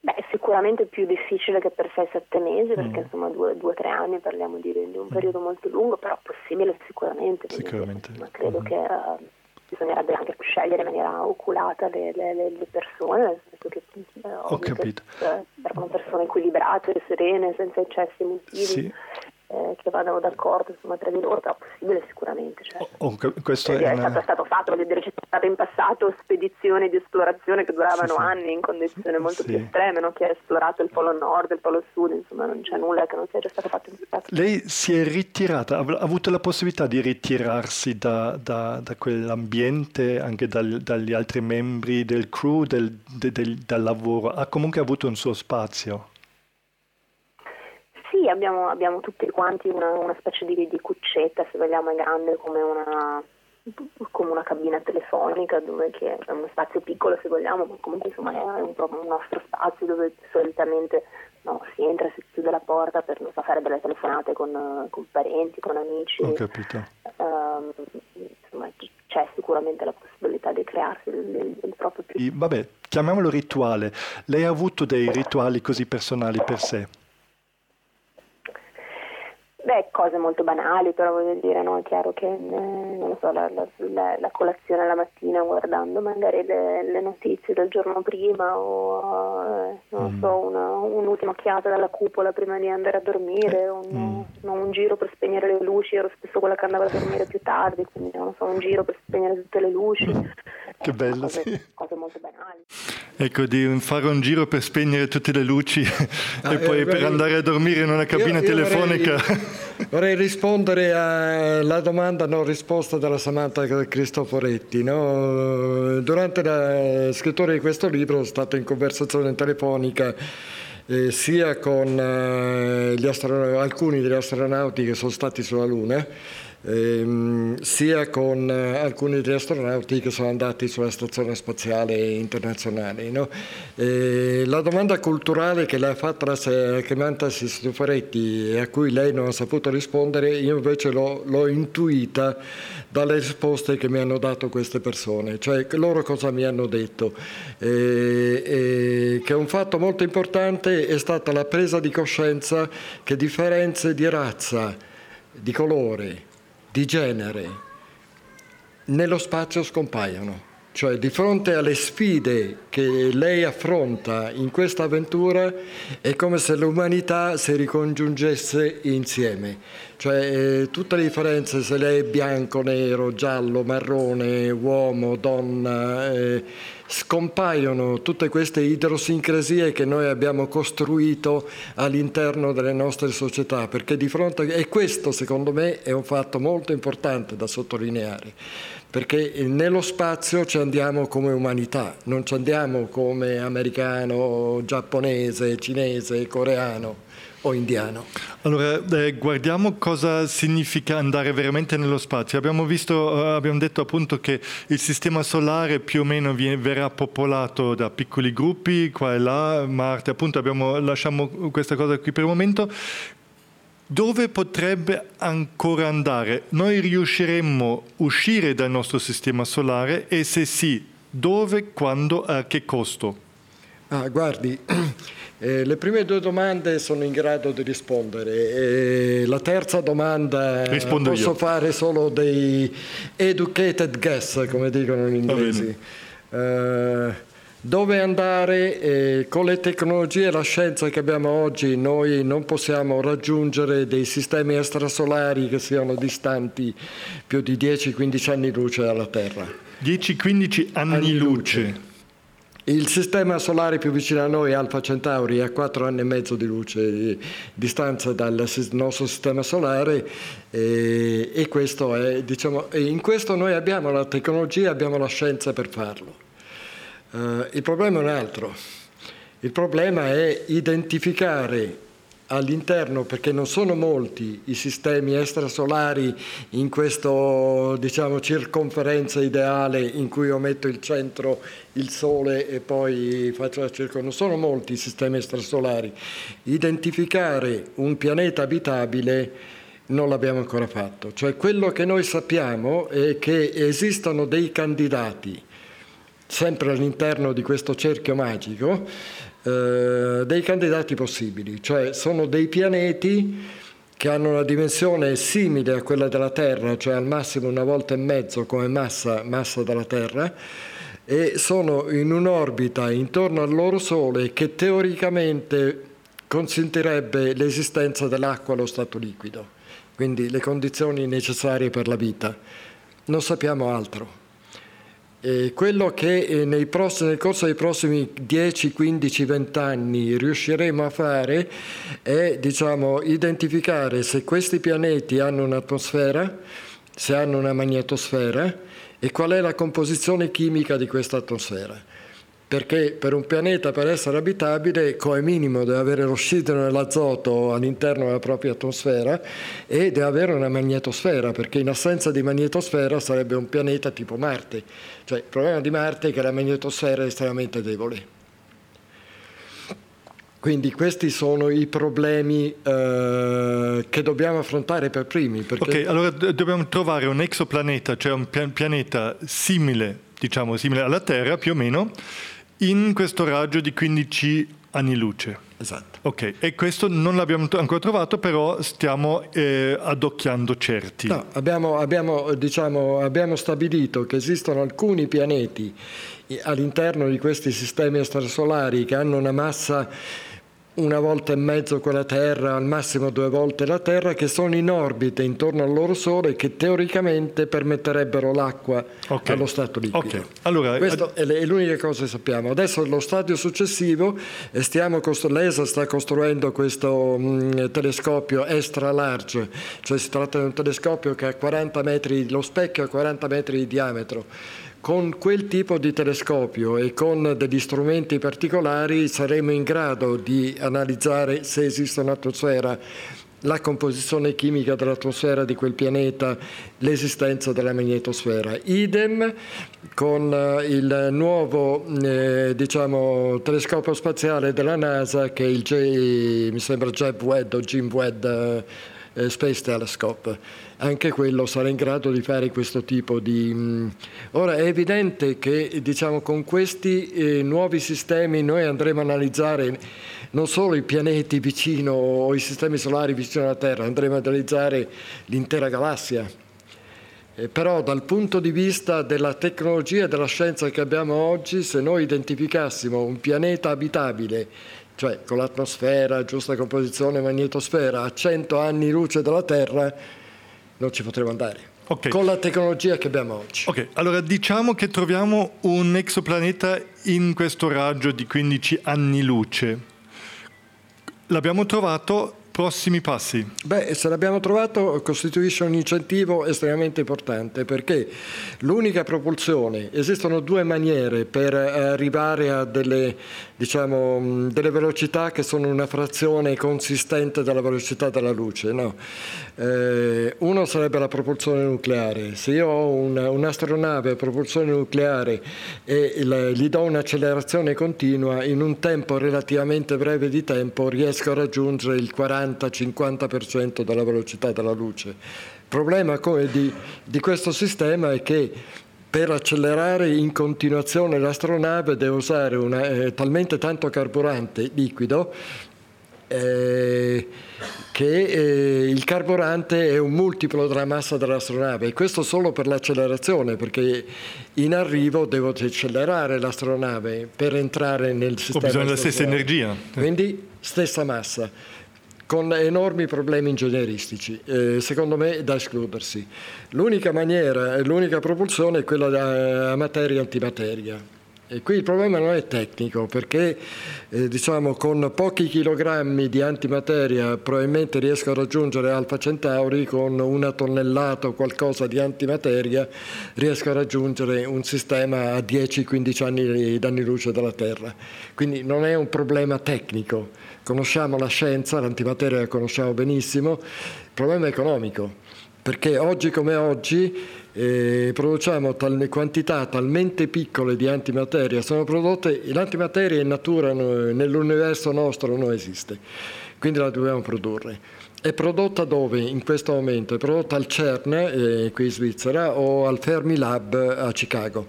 Beh, sicuramente più difficile che per 6-7 mesi, perché mm. insomma 2-3 anni parliamo di, di, un periodo molto lungo, però possibile sicuramente. Sicuramente. Ma credo mm. che uh, bisognerebbe anche scegliere in maniera oculata le, le, le persone, nel senso che uh, Ho capito. Che, servono persone equilibrate, serene, senza eccessi emotivi. Sì eh, che vadano d'accordo insomma, tra di loro, però possibile sicuramente. Certo. Oh, questo è, è, una... stato, stato, fatto, voglio dire, c'è stata in passato spedizioni di esplorazione che duravano sì, anni in condizioni molto sì. più estreme, no? chi ha esplorato il polo nord, il polo sud, insomma non c'è nulla che non sia già stato fatto in passato. Lei si è ritirata, ha avuto la possibilità di ritirarsi da, da, da quell'ambiente, anche dal, dagli altri membri del crew, del, del, del, dal lavoro, ha comunque avuto un suo spazio? Sì, abbiamo, abbiamo tutti quanti una, una specie di, di, cuccetta, se vogliamo, è grande come una, come una cabina telefonica, dove è uno spazio piccolo se vogliamo, ma comunque insomma è un, un nostro spazio dove solitamente no, si entra, si chiude la porta per non so, fare delle telefonate con, con, parenti, con amici. Ho capito. Uh, insomma, c'è sicuramente la possibilità di crearsi il, il, il proprio più. Vabbè, chiamiamolo rituale. Lei ha avuto dei rituali così personali per sé? Beh, cose molto banali, però voglio dire, no? è chiaro che eh, non so, la, la, la, colazione la mattina guardando magari le, le notizie del giorno prima o eh, non mm. so, una, un'ultima occhiata dalla cupola prima di andare a dormire, un, mm. no, un, giro per spegnere le luci, ero spesso quella che andava a dormire più tardi, quindi non so, un giro per spegnere tutte le luci. Mm. Che bello, cose, sì. cose molto banali. Ecco, di fare un giro per spegnere tutte le luci ah, e poi eh, per andare a dormire in una cabina io, io telefonica. Vorrei... Vorrei rispondere alla domanda non risposta della Samantha Cristoforetti. No? Durante la scrittura di questo libro sono stato in conversazione telefonica eh, sia con eh, astron- alcuni degli astronauti che sono stati sulla Luna ehm, sia con eh, alcuni degli astronauti che sono andati sulla Stazione Spaziale Internazionale. No? Eh, la domanda culturale che lei ha fatto alla Clementa Sistoforetti e a cui lei non ha saputo rispondere, io invece l'ho, l'ho intuita dalle risposte che mi hanno dato queste persone, cioè loro cosa mi hanno detto, eh, eh, che un fatto molto importante è stata la presa di coscienza che differenze di razza, di colore, di genere nello spazio scompaiono. Cioè di fronte alle sfide che lei affronta in questa avventura è come se l'umanità si ricongiungesse insieme. Cioè eh, tutte le differenze, se lei è bianco, nero, giallo, marrone, uomo, donna, eh, scompaiono tutte queste idrosincrasie che noi abbiamo costruito all'interno delle nostre società, perché di fronte e questo secondo me è un fatto molto importante da sottolineare perché nello spazio ci andiamo come umanità, non ci andiamo come americano, giapponese, cinese, coreano o indiano. Allora, eh, guardiamo cosa significa andare veramente nello spazio. Abbiamo, visto, eh, abbiamo detto appunto che il sistema solare più o meno viene, verrà popolato da piccoli gruppi, qua e là, Marte, appunto abbiamo, lasciamo questa cosa qui per il momento. Dove potrebbe ancora andare? Noi riusciremmo a uscire dal nostro sistema solare e se sì, dove, quando, a che costo? Ah, guardi, eh, le prime due domande sono in grado di rispondere. Eh, la terza domanda Rispondo posso io. fare solo dei educated guess, come dicono in inglese. Dove andare? Eh, con le tecnologie e la scienza che abbiamo oggi noi non possiamo raggiungere dei sistemi extrasolari che siano distanti più di 10-15 anni luce dalla Terra. 10-15 anni, anni luce. luce. Il sistema solare più vicino a noi, Alfa Centauri, è a 4 anni e mezzo di luce di distanza dal nostro sistema solare e, e è, diciamo, in questo noi abbiamo la tecnologia, abbiamo la scienza per farlo. Uh, il problema è un altro. Il problema è identificare all'interno, perché non sono molti i sistemi extrasolari in questa diciamo, circonferenza ideale in cui io metto il centro, il Sole e poi faccio la circonferenza, non sono molti i sistemi extrasolari. Identificare un pianeta abitabile non l'abbiamo ancora fatto. Cioè quello che noi sappiamo è che esistono dei candidati, sempre all'interno di questo cerchio magico, eh, dei candidati possibili, cioè sono dei pianeti che hanno una dimensione simile a quella della Terra, cioè al massimo una volta e mezzo come massa, massa della Terra, e sono in un'orbita intorno al loro Sole che teoricamente consentirebbe l'esistenza dell'acqua allo stato liquido, quindi le condizioni necessarie per la vita. Non sappiamo altro. Eh, quello che eh, prossimi, nel corso dei prossimi 10, 15, 20 anni riusciremo a fare è diciamo, identificare se questi pianeti hanno un'atmosfera, se hanno una magnetosfera e qual è la composizione chimica di questa atmosfera perché per un pianeta per essere abitabile come minimo deve avere l'ossigeno e l'azoto all'interno della propria atmosfera e deve avere una magnetosfera, perché in assenza di magnetosfera sarebbe un pianeta tipo Marte. Cioè, il problema di Marte è che la magnetosfera è estremamente debole. Quindi questi sono i problemi eh, che dobbiamo affrontare per primi. Ok, allora dobbiamo trovare un exoplaneta, cioè un pianeta simile, diciamo simile alla Terra più o meno, in questo raggio di 15 anni luce. Esatto. Ok, e questo non l'abbiamo ancora trovato, però stiamo eh, adocchiando certi. No, abbiamo, abbiamo, diciamo, abbiamo stabilito che esistono alcuni pianeti all'interno di questi sistemi extrasolari che hanno una massa una volta e mezzo quella Terra, al massimo due volte la Terra, che sono in orbite intorno al loro Sole che teoricamente permetterebbero l'acqua okay. allo stato liquido. Okay. Allora, Questa è l'unica cosa che sappiamo. Adesso lo stadio successivo, stiamo costru- l'ESA sta costruendo questo mh, telescopio extra large, cioè si tratta di un telescopio che ha 40 metri, lo specchio ha 40 metri di diametro con quel tipo di telescopio e con degli strumenti particolari saremo in grado di analizzare se esiste un'atmosfera, la composizione chimica dell'atmosfera di quel pianeta, l'esistenza della magnetosfera. Idem con eh, il nuovo eh, diciamo, telescopio spaziale della NASA che è il J, mi sembra Jeb Webb o Jim Webb eh, Space Telescope anche quello sarà in grado di fare questo tipo di... Mm, ora è evidente che diciamo, con questi eh, nuovi sistemi noi andremo a analizzare non solo i pianeti vicino o i sistemi solari vicino alla Terra, andremo ad analizzare l'intera galassia. Eh, però dal punto di vista della tecnologia e della scienza che abbiamo oggi, se noi identificassimo un pianeta abitabile, cioè con l'atmosfera, giusta composizione magnetosfera, a 100 anni luce dalla Terra, non ci potremo andare. Okay. Con la tecnologia che abbiamo oggi. Ok, allora diciamo che troviamo un exoplaneta in questo raggio di 15 anni luce. L'abbiamo trovato prossimi passi? Beh, se l'abbiamo trovato costituisce un incentivo estremamente importante perché l'unica propulsione, esistono due maniere per arrivare a delle, diciamo, delle velocità che sono una frazione consistente della velocità della luce. No? Eh, uno sarebbe la propulsione nucleare. Se io ho una, un'astronave a propulsione nucleare e il, gli do un'accelerazione continua, in un tempo relativamente breve di tempo riesco a raggiungere il 40 40-50% della velocità della luce. Il problema di, di questo sistema è che per accelerare in continuazione l'astronave deve usare una, eh, talmente tanto carburante liquido eh, che eh, il carburante è un multiplo della massa dell'astronave e questo solo per l'accelerazione perché in arrivo devo accelerare l'astronave per entrare nel sistema. Ho bisogno della stessa energia. Quindi stessa massa con enormi problemi ingegneristici, eh, secondo me da escludersi. L'unica maniera, l'unica propulsione è quella da materia-antimateria e qui il problema non è tecnico perché eh, diciamo, con pochi chilogrammi di antimateria probabilmente riesco a raggiungere Alfa Centauri, con una tonnellata o qualcosa di antimateria riesco a raggiungere un sistema a 10-15 anni d'anni luce dalla Terra. Quindi non è un problema tecnico, conosciamo la scienza, l'antimateria la conosciamo benissimo, il problema è economico perché oggi come oggi eh, produciamo tal, quantità talmente piccole di antimateria, sono prodotte, l'antimateria in natura, nell'universo nostro non esiste, quindi la dobbiamo produrre. È prodotta dove in questo momento? È prodotta al CERN, eh, qui in Svizzera, o al Fermilab a Chicago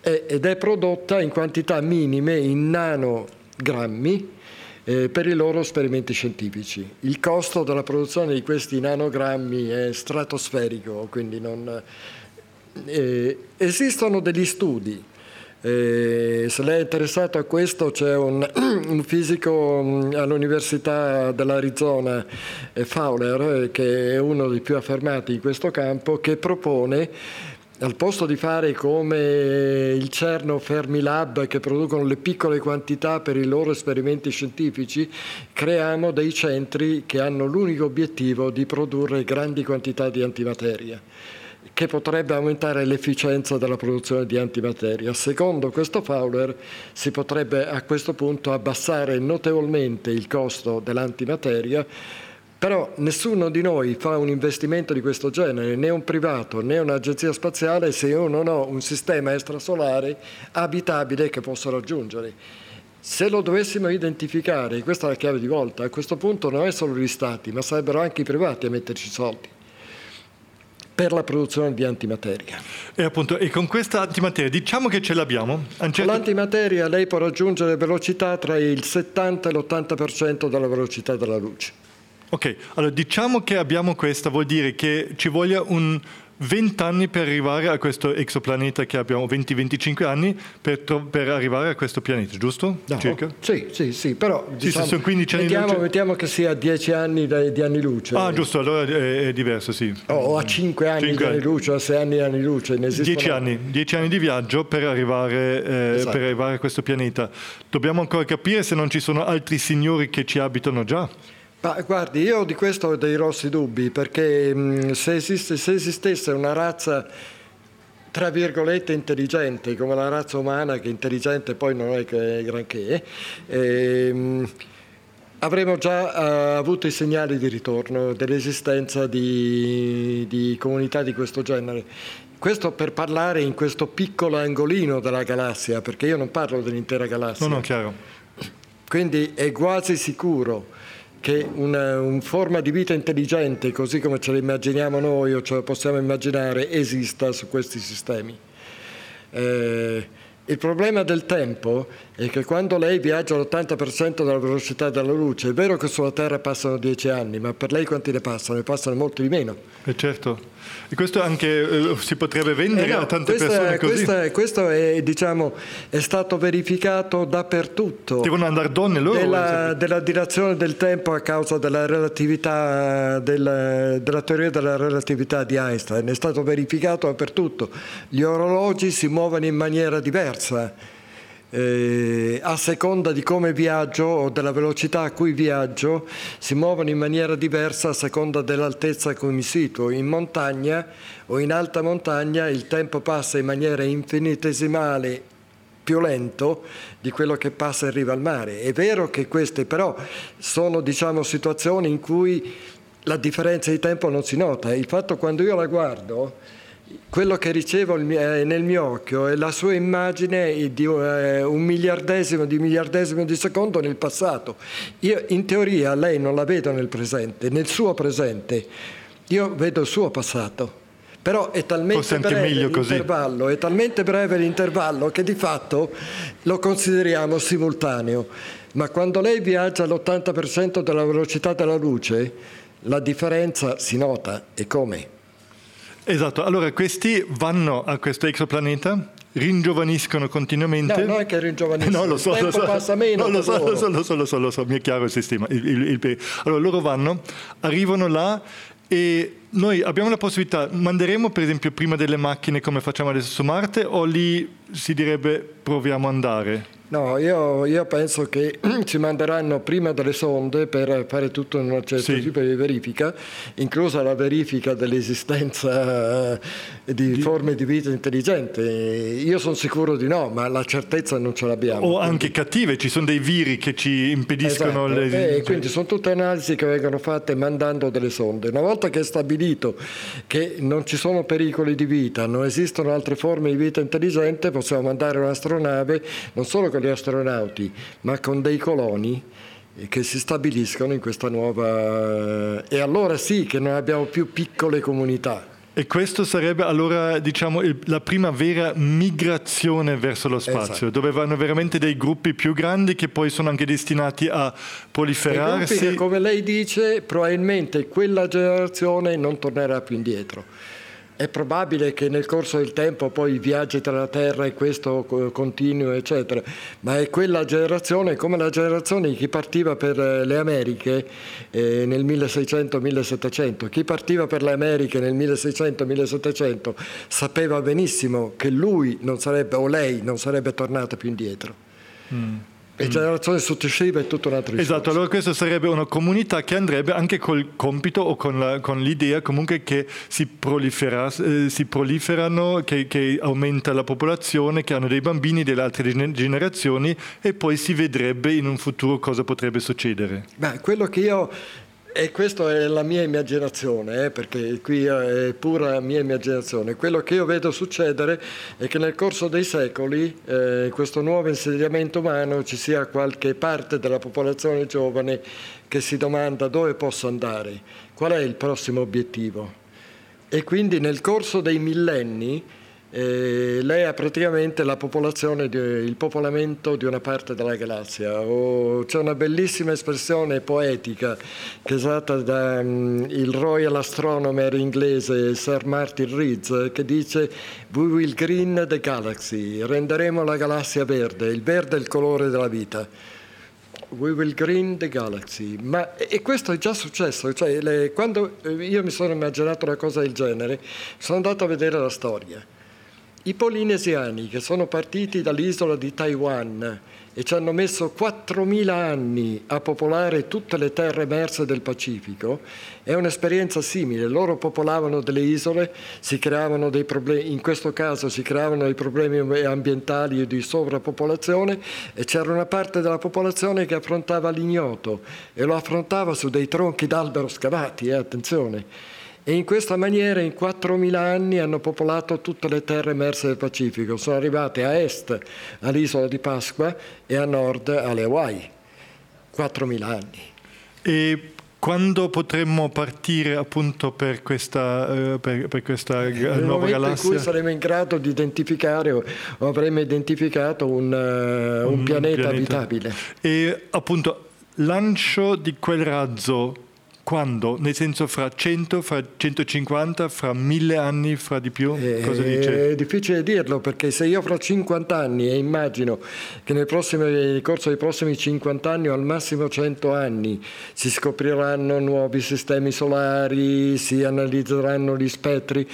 ed è prodotta in quantità minime, in nanogrammi, eh, per i loro esperimenti scientifici. Il costo della produzione di questi nanogrammi è stratosferico, quindi non, eh, esistono degli studi. Eh, se lei è interessato a questo c'è un, un fisico mm, all'Università dell'Arizona, eh, Fowler, eh, che è uno dei più affermati in questo campo, che propone al posto di fare come il CERN o Fermilab che producono le piccole quantità per i loro esperimenti scientifici, creiamo dei centri che hanno l'unico obiettivo di produrre grandi quantità di antimateria che potrebbe aumentare l'efficienza della produzione di antimateria. Secondo questo Fowler si potrebbe a questo punto abbassare notevolmente il costo dell'antimateria però nessuno di noi fa un investimento di questo genere, né un privato né un'agenzia spaziale, se io non ho un sistema extrasolare abitabile che posso raggiungere. Se lo dovessimo identificare, questa è la chiave di volta, a questo punto non è solo gli stati, ma sarebbero anche i privati a metterci soldi per la produzione di antimateria. E, appunto, e con questa antimateria diciamo che ce l'abbiamo? Certo... Con l'antimateria lei può raggiungere velocità tra il 70 e l'80% della velocità della luce. Ok, allora diciamo che abbiamo questa, vuol dire che ci voglia un 20 anni per arrivare a questo exoplaneta che abbiamo, 20-25 anni per, per, arrivare a questo pianeta, giusto? No. Circa? Sì, sì, sì, però diciamo, sì, sono 15 anni mettiamo, luce. mettiamo che sia a 10 anni di, di anni luce. Ah, giusto, allora è, è diverso, sì. O a 5 anni 5 di anni luce, a 6 anni di anni luce. 10 anni, 10 anni di viaggio per arrivare, eh, esatto. per arrivare a questo pianeta. Dobbiamo ancora capire se non ci sono altri signori che ci abitano già. Ma guardi, io di questo ho dei grossi dubbi, perché mh, se, esiste, se esistesse una razza tra virgolette intelligente, come la razza umana, che intelligente poi non è che è granché, ehm, avremmo già uh, avuto i segnali di ritorno dell'esistenza di, di, comunità di questo genere. Questo per parlare in questo piccolo angolino della galassia, perché io non parlo dell'intera galassia. No, no, chiaro. Quindi è quasi sicuro che una, una, forma di vita intelligente, così come ce la immaginiamo noi o ce la possiamo immaginare, esista su questi sistemi. Eh, il problema del tempo è che quando lei viaggia all'80% della velocità della luce, è vero che sulla Terra passano 10 anni, ma per lei quanti ne passano? Ne passano molto di meno. Eh certo. E questo anche eh, si potrebbe vendere eh no, a tante persone è, così? Questa, questo è, diciamo, è, stato verificato dappertutto. Devono andare donne loro? Della, della dilazione del tempo a causa della relatività, della, della teoria della relatività di Einstein. È stato verificato dappertutto. Gli orologi si muovono in maniera diversa eh, a seconda di come viaggio o della velocità a cui viaggio, si muovono in maniera diversa a seconda dell'altezza a cui mi situo. In montagna o in alta montagna il tempo passa in maniera infinitesimale più lento di quello che passa in riva al mare. È vero che queste però sono diciamo, situazioni in cui la differenza di tempo non si nota. Il fatto quando io la guardo quello che ricevo nel mio occhio è la sua immagine di eh, un miliardesimo di miliardesimo di secondo nel passato. Io in teoria lei non la vedo nel presente, nel suo presente, io vedo il suo passato. Però è talmente breve l'intervallo, è talmente breve l'intervallo che di fatto lo consideriamo simultaneo. ma quando lei viaggia all'80% della velocità della luce, la differenza si nota. E come? Esatto, allora questi vanno a questo exoplaneta ringiovaniscono continuamente. No, non è che ringiovaniscono, no, lo so, lo so, passa meno. No, lo, so, lo, so, lo so, lo so, lo so, mi è chiaro il sistema. Il, il, il, allora loro vanno, arrivano là e noi abbiamo la possibilità, manderemo per esempio prima delle macchine come facciamo adesso su Marte o lì si direbbe proviamo ad andare? No, io, io, penso che ci manderanno prima delle sonde per fare tutto un certo sì. tipo di verifica, inclusa la verifica dell'esistenza eh, di, di, forme di vita intelligente. Io sono sicuro di no, ma la certezza non ce l'abbiamo. O quindi... anche cattive, ci sono dei viri che ci impediscono esatto. le... Eh, quindi sono tutte analisi che vengono fatte mandando delle sonde. Una volta che è stabilito che non ci sono pericoli di vita, non esistono altre forme di vita intelligente, possiamo mandare un'astronave non solo con con gli astronauti, ma con dei coloni che si stabiliscono in questa nuova... e allora sì che non abbiamo più piccole comunità. E questo sarebbe allora diciamo, la prima vera migrazione verso lo spazio, esatto. dove vanno veramente dei gruppi più grandi che poi sono anche destinati a proliferarsi. Che, come lei dice, probabilmente quella generazione non tornerà più indietro. È probabile che nel corso del tempo poi viaggi tra la Terra e questo continui, eccetera, ma è quella generazione, come la generazione di chi partiva per eh, le Americhe eh, nel 1600-1700. Chi partiva per le Americhe nel 1600-1700 sapeva benissimo che lui non sarebbe, o lei non sarebbe tornata più indietro. Mm. E generazione successiva è tutto un altro discorso. Esatto, allora questa sarebbe una comunità che andrebbe anche col compito o con, la, con l'idea comunque che si, eh, si proliferano, che, che, aumenta la popolazione, che hanno dei bambini delle altre generazioni e poi si vedrebbe in un futuro cosa potrebbe succedere. Beh, quello che io e questa è la mia immaginazione, eh, perché qui è pura mia immaginazione. Quello che io vedo succedere è che nel corso dei secoli, eh, in questo nuovo insediamento umano, ci sia qualche parte della popolazione giovane che si domanda dove posso andare, qual è il prossimo obiettivo. E quindi nel corso dei millenni eh, lei ha praticamente la popolazione, di, il popolamento di una parte della galassia. Oh, c'è una bellissima espressione poetica che è usata dal um, Royal Astronomer inglese Sir Martin Reeds che dice We will green the galaxy, renderemo la galassia verde, il verde è il colore della vita. We will green the galaxy. Ma, e questo è già successo. Cioè, le, quando io mi sono immaginato una cosa del genere, sono andato a vedere la storia i polinesiani che sono partiti dall'isola di Taiwan e ci hanno messo 4.000 anni a popolare tutte le terre emerse del Pacifico, è un'esperienza simile. Loro popolavano delle isole, problemi, in questo caso si creavano dei problemi ambientali di sovrappopolazione e c'era una parte della popolazione che affrontava l'ignoto e lo affrontava su dei tronchi d'albero scavati, eh, attenzione e in questa maniera in 4.000 anni hanno popolato tutte le terre emerse del Pacifico. Sono arrivate a est all'isola di Pasqua e a nord alle Hawaii. 4.000 anni. E quando potremmo partire appunto per questa, uh, per, per questa nuova galassia? in cui saremo in grado di identificare o, avremo identificato un, uh, un, un pianeta, pianeta abitabile. E appunto lancio di quel razzo quando? Nel senso fra 100, fra 150, fra 1000 anni, fra di più? Cosa dice? È difficile dirlo perché se io fra 50 anni e immagino che nel, prossimo, nel corso dei prossimi 50 anni o al massimo 100 anni si scopriranno nuovi sistemi solari, si analizzeranno gli spettri,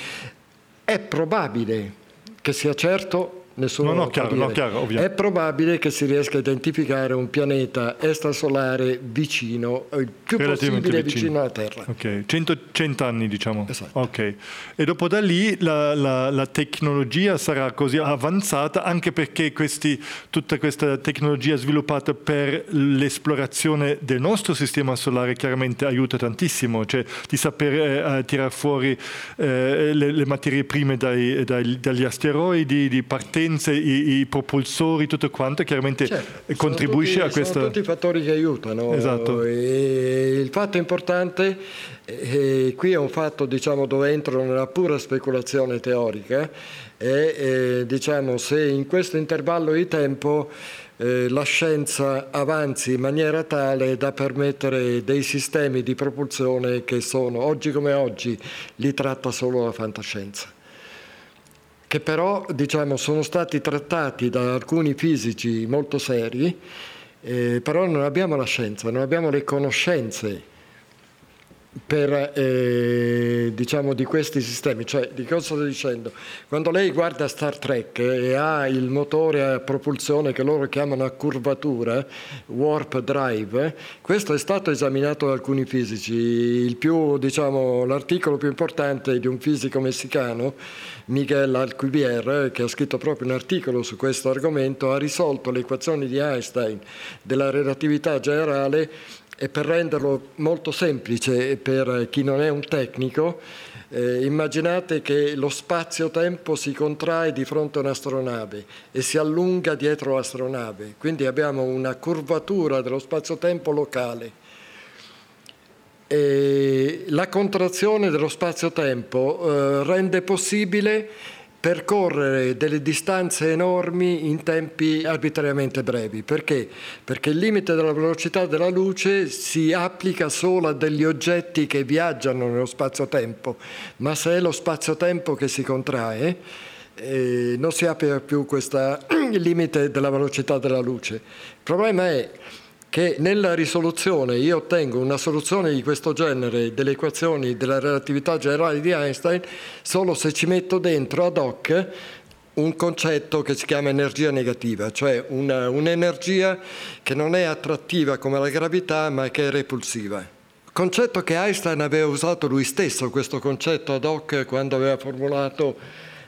è probabile che sia certo nessuno no, no, chiaro, no, chiaro, È probabile che si riesca a identificare un pianeta extrasolare vicino, il più possibile vicino. vicino. alla Terra. Ok, 100, 100 anni diciamo. Esatto. Ok, e dopo da lì la, la, la, tecnologia sarà così avanzata anche perché questi, tutta questa tecnologia sviluppata per l'esplorazione del nostro sistema solare chiaramente aiuta tantissimo, cioè di sapere eh, tirare fuori eh, le, le, materie prime dai, dai, dagli asteroidi, di partenza potenze, i, i propulsori, tutto quanto, chiaramente certo, contribuisce tutti, a questo. Sono tutti i fattori che aiutano. Esatto. E il fatto importante, e qui è un fatto diciamo, dove entro nella pura speculazione teorica, è eh, diciamo, se in questo intervallo di tempo eh, la scienza avanzi in maniera tale da permettere dei sistemi di propulsione che sono, oggi come oggi, li tratta solo la fantascienza che però diciamo, sono stati trattati da alcuni fisici molto seri, eh, però non abbiamo la scienza, non abbiamo le conoscenze per, eh, diciamo, di questi sistemi. Cioè, di cosa sto dicendo? Quando lei guarda Star Trek e ha il motore a propulsione che loro chiamano a curvatura, warp drive, questo è stato esaminato da alcuni fisici. Più, diciamo, l'articolo più importante è di un fisico messicano, Miguel Alcubierre, che ha scritto proprio un articolo su questo argomento, ha risolto le equazioni di Einstein della relatività generale e per renderlo molto semplice per chi non è un tecnico, eh, immaginate che lo spazio-tempo si contrae di fronte a un'astronave e si allunga dietro l'astronave, quindi abbiamo una curvatura dello spazio-tempo locale. E la contrazione dello spazio-tempo eh, rende possibile percorrere delle distanze enormi in tempi arbitrariamente brevi. Perché? Perché il limite della velocità della luce si applica solo a degli oggetti che viaggiano nello spazio-tempo, ma se è lo spazio-tempo che si contrae, eh, non si applica più questo limite della velocità della luce. Il problema è che nella risoluzione io ottengo una soluzione di questo genere delle equazioni della relatività generale di Einstein solo se ci metto dentro ad hoc un concetto che si chiama energia negativa, cioè una, un'energia che non è attrattiva come la gravità ma che è repulsiva. Concetto che Einstein aveva usato lui stesso, questo concetto ad hoc, quando aveva formulato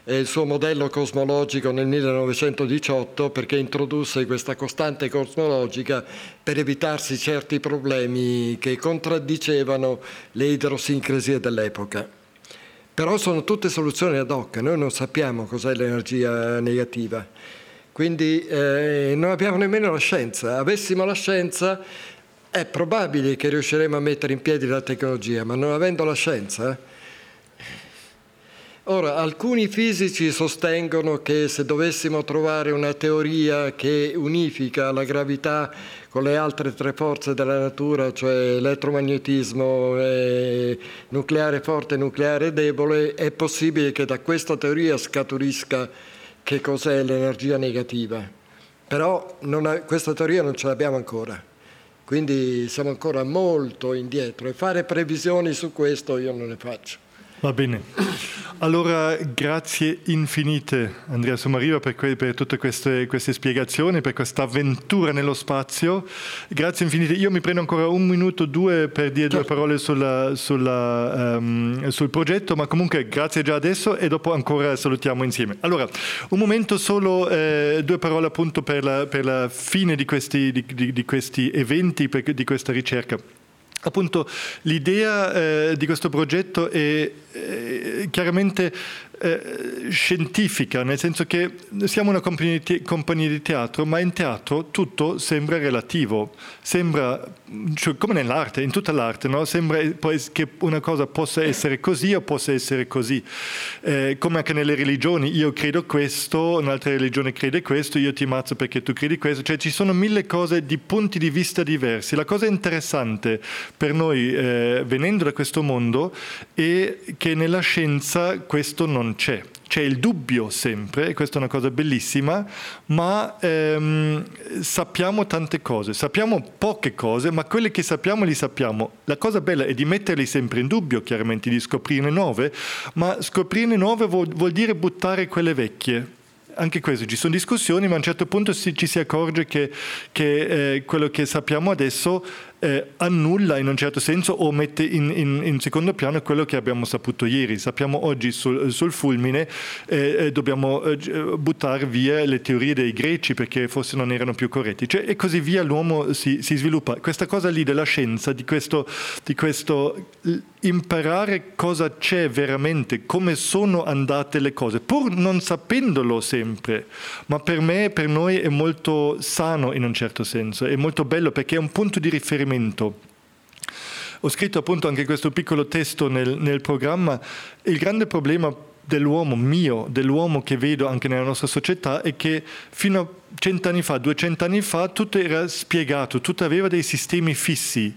il suo modello cosmologico nel 1918 perché introdusse questa costante cosmologica per evitarsi certi problemi che contraddicevano le idrosincrasie dell'epoca. Però sono tutte soluzioni ad hoc, noi non sappiamo cos'è l'energia negativa, quindi eh, non abbiamo nemmeno la scienza. Avessimo la scienza è probabile che riusciremo a mettere in piedi la tecnologia, ma non avendo la scienza Ora, alcuni fisici sostengono che se dovessimo trovare una teoria che unifica la gravità con le altre tre forze della natura, cioè elettromagnetismo, nucleare forte e nucleare debole, è possibile che da questa teoria scaturisca che cos'è l'energia negativa. Però ha, questa teoria non ce l'abbiamo ancora, quindi siamo ancora molto indietro e fare previsioni su questo io non ne faccio. Va bene. Allora, grazie infinite Andrea Somariva per, que- per tutte queste, queste, spiegazioni, per questa avventura nello spazio. Grazie infinite. Io mi prendo ancora un minuto, due per dire due certo. parole sulla, sulla, um, sul progetto, ma comunque grazie già adesso e dopo ancora salutiamo insieme. Allora, un momento solo, eh, due parole appunto per la, per la fine di questi, di, di, di questi eventi, per, di questa ricerca. Appunto, l'idea eh, di questo progetto è eh, chiaramente eh, scientifica, nel senso che siamo una compagnia di, compagnia di, teatro, ma in teatro tutto sembra relativo, sembra cioè, come nell'arte, in tutta l'arte, no? sembra che una cosa possa essere così o possa essere così, eh, come anche nelle religioni, io credo questo, un'altra religione crede questo, io ti ammazzo perché tu credi questo, cioè ci sono mille cose di punti di vista diversi. La cosa interessante per noi eh, venendo da questo mondo è che nella scienza questo non non c'è. C'è il dubbio sempre, e questa è una cosa bellissima, ma ehm, sappiamo tante cose, sappiamo poche cose, ma quelle che sappiamo li sappiamo. La cosa bella è di metterli sempre in dubbio, chiaramente, di scoprirne nuove, ma scoprirne nuove vuol, vuol dire buttare quelle vecchie anche questo, ci sono discussioni, ma a un certo punto ci si accorge che, che eh, quello che sappiamo adesso eh, annulla in un certo senso o mette in, in, in, secondo piano quello che abbiamo saputo ieri. Sappiamo oggi sul, sul fulmine eh, eh dobbiamo eh, buttare via le teorie dei greci perché forse non erano più corretti. Cioè, e così via l'uomo si, si, sviluppa. Questa cosa lì della scienza, di questo, di questo imparare cosa c'è veramente, come sono andate le cose, pur non sapendolo sempre, ma per me, per noi è molto sano in un certo senso, è molto bello perché è un punto di riferimento riferimento. Ho scritto appunto anche questo piccolo testo nel, nel programma. Il grande problema dell'uomo mio, dell'uomo che vedo anche nella nostra società è che fino a cent'anni fa, duecento anni fa, tutto era spiegato, tutto aveva dei sistemi fissi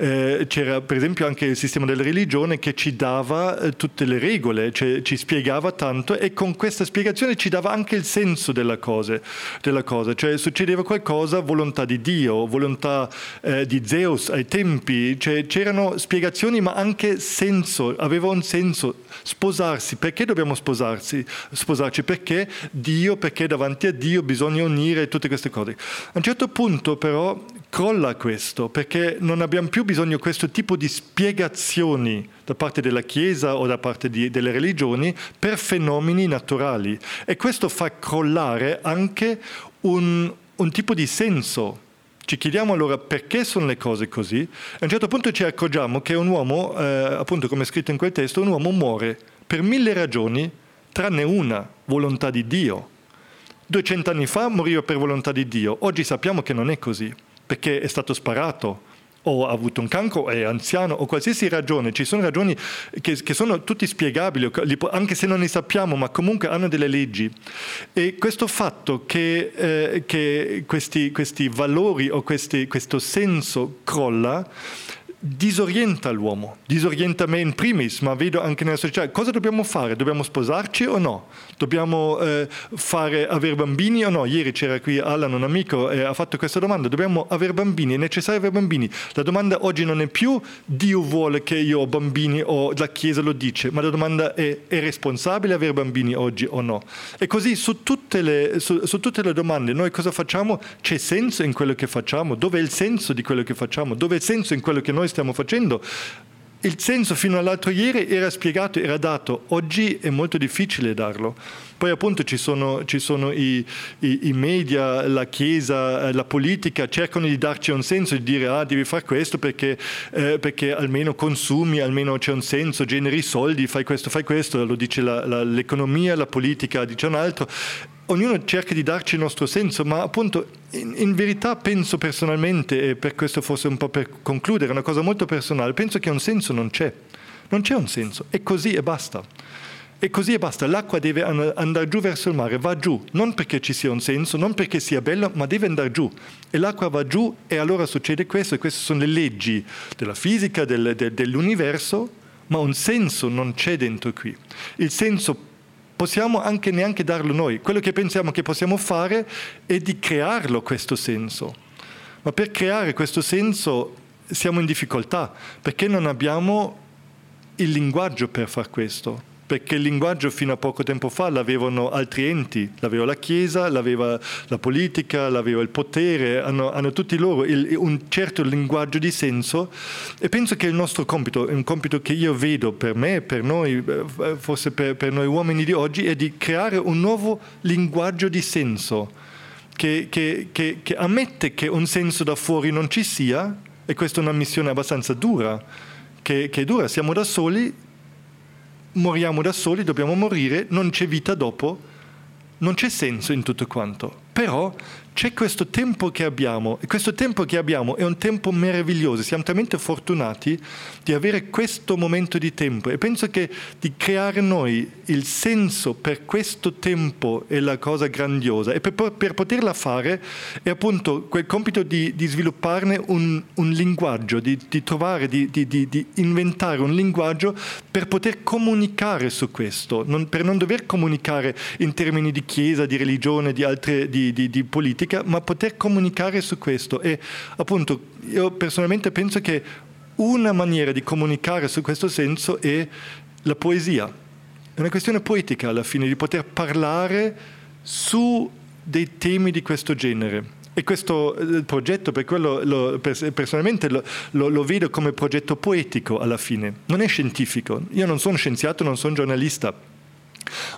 eh, c'era per esempio anche il sistema della religione che ci dava eh, tutte le regole, cioè ci spiegava tanto e con questa spiegazione ci dava anche il senso della cosa, della cosa. cioè succedeva qualcosa, volontà di Dio, volontà eh, di Zeus ai tempi, cioè, c'erano spiegazioni ma anche senso, aveva un senso. Sposarsi, perché dobbiamo sposarsi? sposarci? Perché Dio, perché davanti a Dio bisogna unire tutte queste cose. A un certo punto però crolla questo, perché non abbiamo più bisogno di questo tipo di spiegazioni da parte della Chiesa o da parte di, delle religioni per fenomeni naturali. E questo fa crollare anche un, un tipo di senso ci chiediamo allora perché sono le cose così. A un certo punto ci accorgiamo che un uomo, eh, appunto come è scritto in quel testo, un uomo muore per mille ragioni, tranne una, volontà di Dio. 200 anni fa moriva per volontà di Dio, oggi sappiamo che non è così perché è stato sparato o ha avuto un cancro, è anziano o qualsiasi ragione, ci sono ragioni che, che sono tutti spiegabili, anche se non ne sappiamo, ma comunque hanno delle leggi. E questo fatto che, eh, che questi, questi, valori o questi, questo senso crolla disorienta l'uomo, disorienta me in primis, ma vedo anche nella società. Cosa dobbiamo fare? Dobbiamo sposarci o no? Dobbiamo eh, fare, avere bambini o no? Ieri c'era qui Alan, un amico, e ha fatto questa domanda. Dobbiamo avere bambini? È necessario avere bambini? La domanda oggi non è più Dio vuole che io ho bambini o la Chiesa lo dice, ma la domanda è è responsabile avere bambini oggi o no? E così su tutte le, su, su tutte le domande noi cosa facciamo? C'è senso in quello che facciamo? Dove è il senso di quello che facciamo? Dove è il senso in quello che noi stiamo facendo. Il senso fino all'altro ieri era spiegato, era dato, oggi è molto difficile darlo. Poi appunto ci sono, ci sono i, i, i, media, la Chiesa, la politica, cercano di darci un senso, di dire ah devi fare questo perché, eh, perché almeno consumi, almeno c'è un senso, generi soldi, fai questo, fai questo, lo dice la, la, l'economia, la politica dice un altro ognuno cerca di darci il nostro senso, ma appunto in, in, verità penso personalmente, e per questo forse un po' per concludere, una cosa molto personale, penso che un senso non c'è, non c'è un senso, è così e basta. E così e basta, l'acqua deve andare giù verso il mare, va giù, non perché ci sia un senso, non perché sia bello, ma deve andare giù. E l'acqua va giù e allora succede questo, e queste sono le leggi della fisica, del, del, dell'universo, ma un senso non c'è dentro qui. Il senso possiamo anche neanche darlo noi. Quello che pensiamo che possiamo fare è di crearlo questo senso. Ma per creare questo senso siamo in difficoltà perché non abbiamo il linguaggio per far questo perché il linguaggio fino a poco tempo fa l'avevano altri enti, l'aveva la Chiesa, l'aveva la politica, l'aveva il potere, hanno, hanno tutti loro il, un certo linguaggio di senso e penso che il nostro compito, un compito che io vedo per me, per noi, eh, forse per, per noi uomini di oggi, è di creare un nuovo linguaggio di senso. Che, che, che, che, ammette che un senso da fuori non ci sia, e questa è una missione abbastanza dura, che, che è dura, siamo da soli, moriamo da soli, dobbiamo morire, non c'è vita dopo, non c'è senso in tutto quanto. Però c'è questo tempo che abbiamo e questo tempo che abbiamo è un tempo meraviglioso, siamo talmente fortunati di avere questo momento di tempo. E penso che di creare noi il senso per questo tempo è la cosa grandiosa. E per, per poterla fare è appunto quel compito di, di svilupparne un, un, linguaggio, di, di trovare, di, di, inventare un linguaggio per poter comunicare su questo, non, per non dover comunicare in termini di chiesa, di religione, di altre di politica politica, ma poter comunicare su questo. E appunto io personalmente penso che una maniera di comunicare su questo senso è la poesia. È una questione poetica alla fine, di poter parlare su dei temi di questo genere. E questo eh, progetto, per quello lo, personalmente lo, lo, lo, vedo come progetto poetico alla fine, non è scientifico. Io non sono scienziato, non sono giornalista,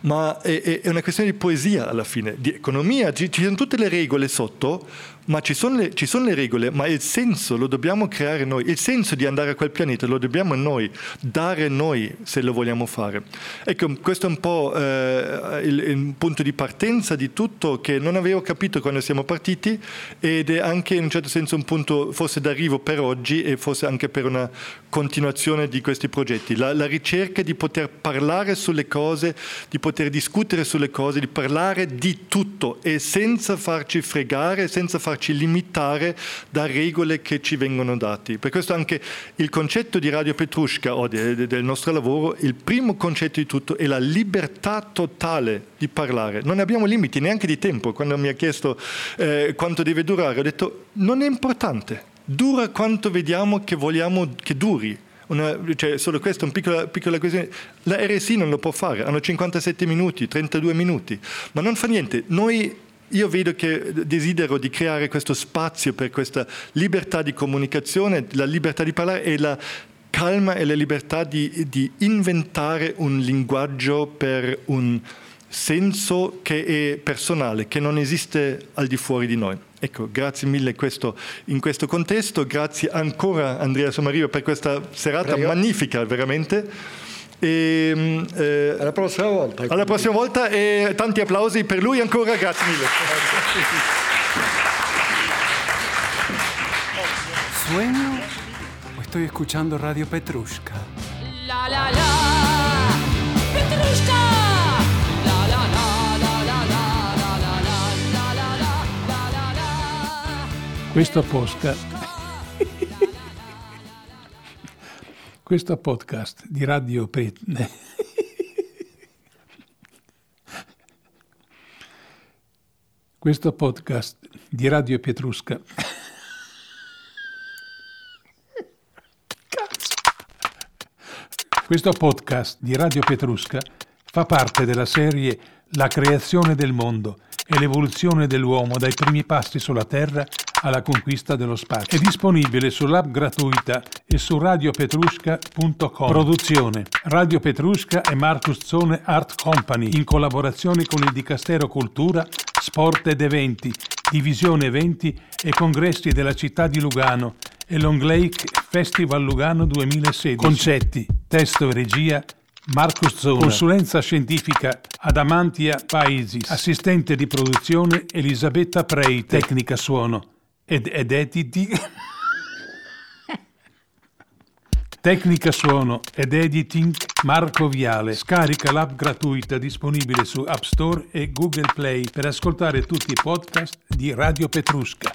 ma è, è, una questione di poesia alla fine, di economia, ci, ci sono tutte le regole sotto, ma ci sono, le, ci sono, le, regole, ma il senso lo dobbiamo creare noi, il senso di andare a quel pianeta lo dobbiamo noi, dare noi se lo vogliamo fare. Ecco, questo è un po' eh, il, il, punto di partenza di tutto che non avevo capito quando siamo partiti ed è anche in un certo senso un punto forse d'arrivo per oggi e forse anche per una continuazione di questi progetti. La, la ricerca di poter parlare sulle cose, di poter discutere sulle cose, di parlare di tutto e senza farci fregare, senza farci farci limitare da regole che ci vengono date. Per questo anche il concetto di Radio Petrushka o de, de, del nostro lavoro, il primo concetto di tutto è la libertà totale di parlare. Non abbiamo limiti neanche di tempo. Quando mi ha chiesto eh, quanto deve durare, ho detto non è importante, dura quanto vediamo che vogliamo che duri. Una, cioè, solo questa è una piccola, piccola, questione. La RSI non lo può fare, hanno 57 minuti, 32 minuti, ma non fa niente. Noi io vedo che desidero di creare questo spazio per questa libertà di comunicazione, la libertà di parlare e la calma e la libertà di, di inventare un linguaggio per un senso che è personale, che non esiste al di fuori di noi. Ecco, grazie mille questo, in questo contesto, grazie ancora Andrea Sommario per questa serata Prego. magnifica, veramente. E, mm, eh, alla prossima volta. Alla prossima volta e tanti applausi per lui ancora, grazie mille. ¿Sueño o estoy escuchando Radio Petrushka? La la la, Petrushka. Questo podcast questo podcast di Radio Petrushka. questo podcast di Radio Petrusca questo podcast di Radio Petrusca fa parte della serie La creazione del mondo e l'evoluzione dell'uomo dai primi passi sulla Terra alla conquista dello spazio. È disponibile sull'app gratuita e su radiopetrusca.com. Produzione Radio Petrusca e Marcus Zone Art Company in collaborazione con il Dicastero Cultura, Sport ed Eventi, Divisione Eventi e Congressi della città di Lugano e Long Lake Festival Lugano 2016. Concetti, testo e regia Marcus Zona. Consulenza scientifica Adamantia Paesis. Assistente di produzione Elisabetta Prei. Tecnica suono ed, ed editi... Tecnica suono ed editing Marco Viale. Scarica l'app gratuita disponibile su App Store e Google Play per ascoltare tutti i podcast di Radio Petrusca.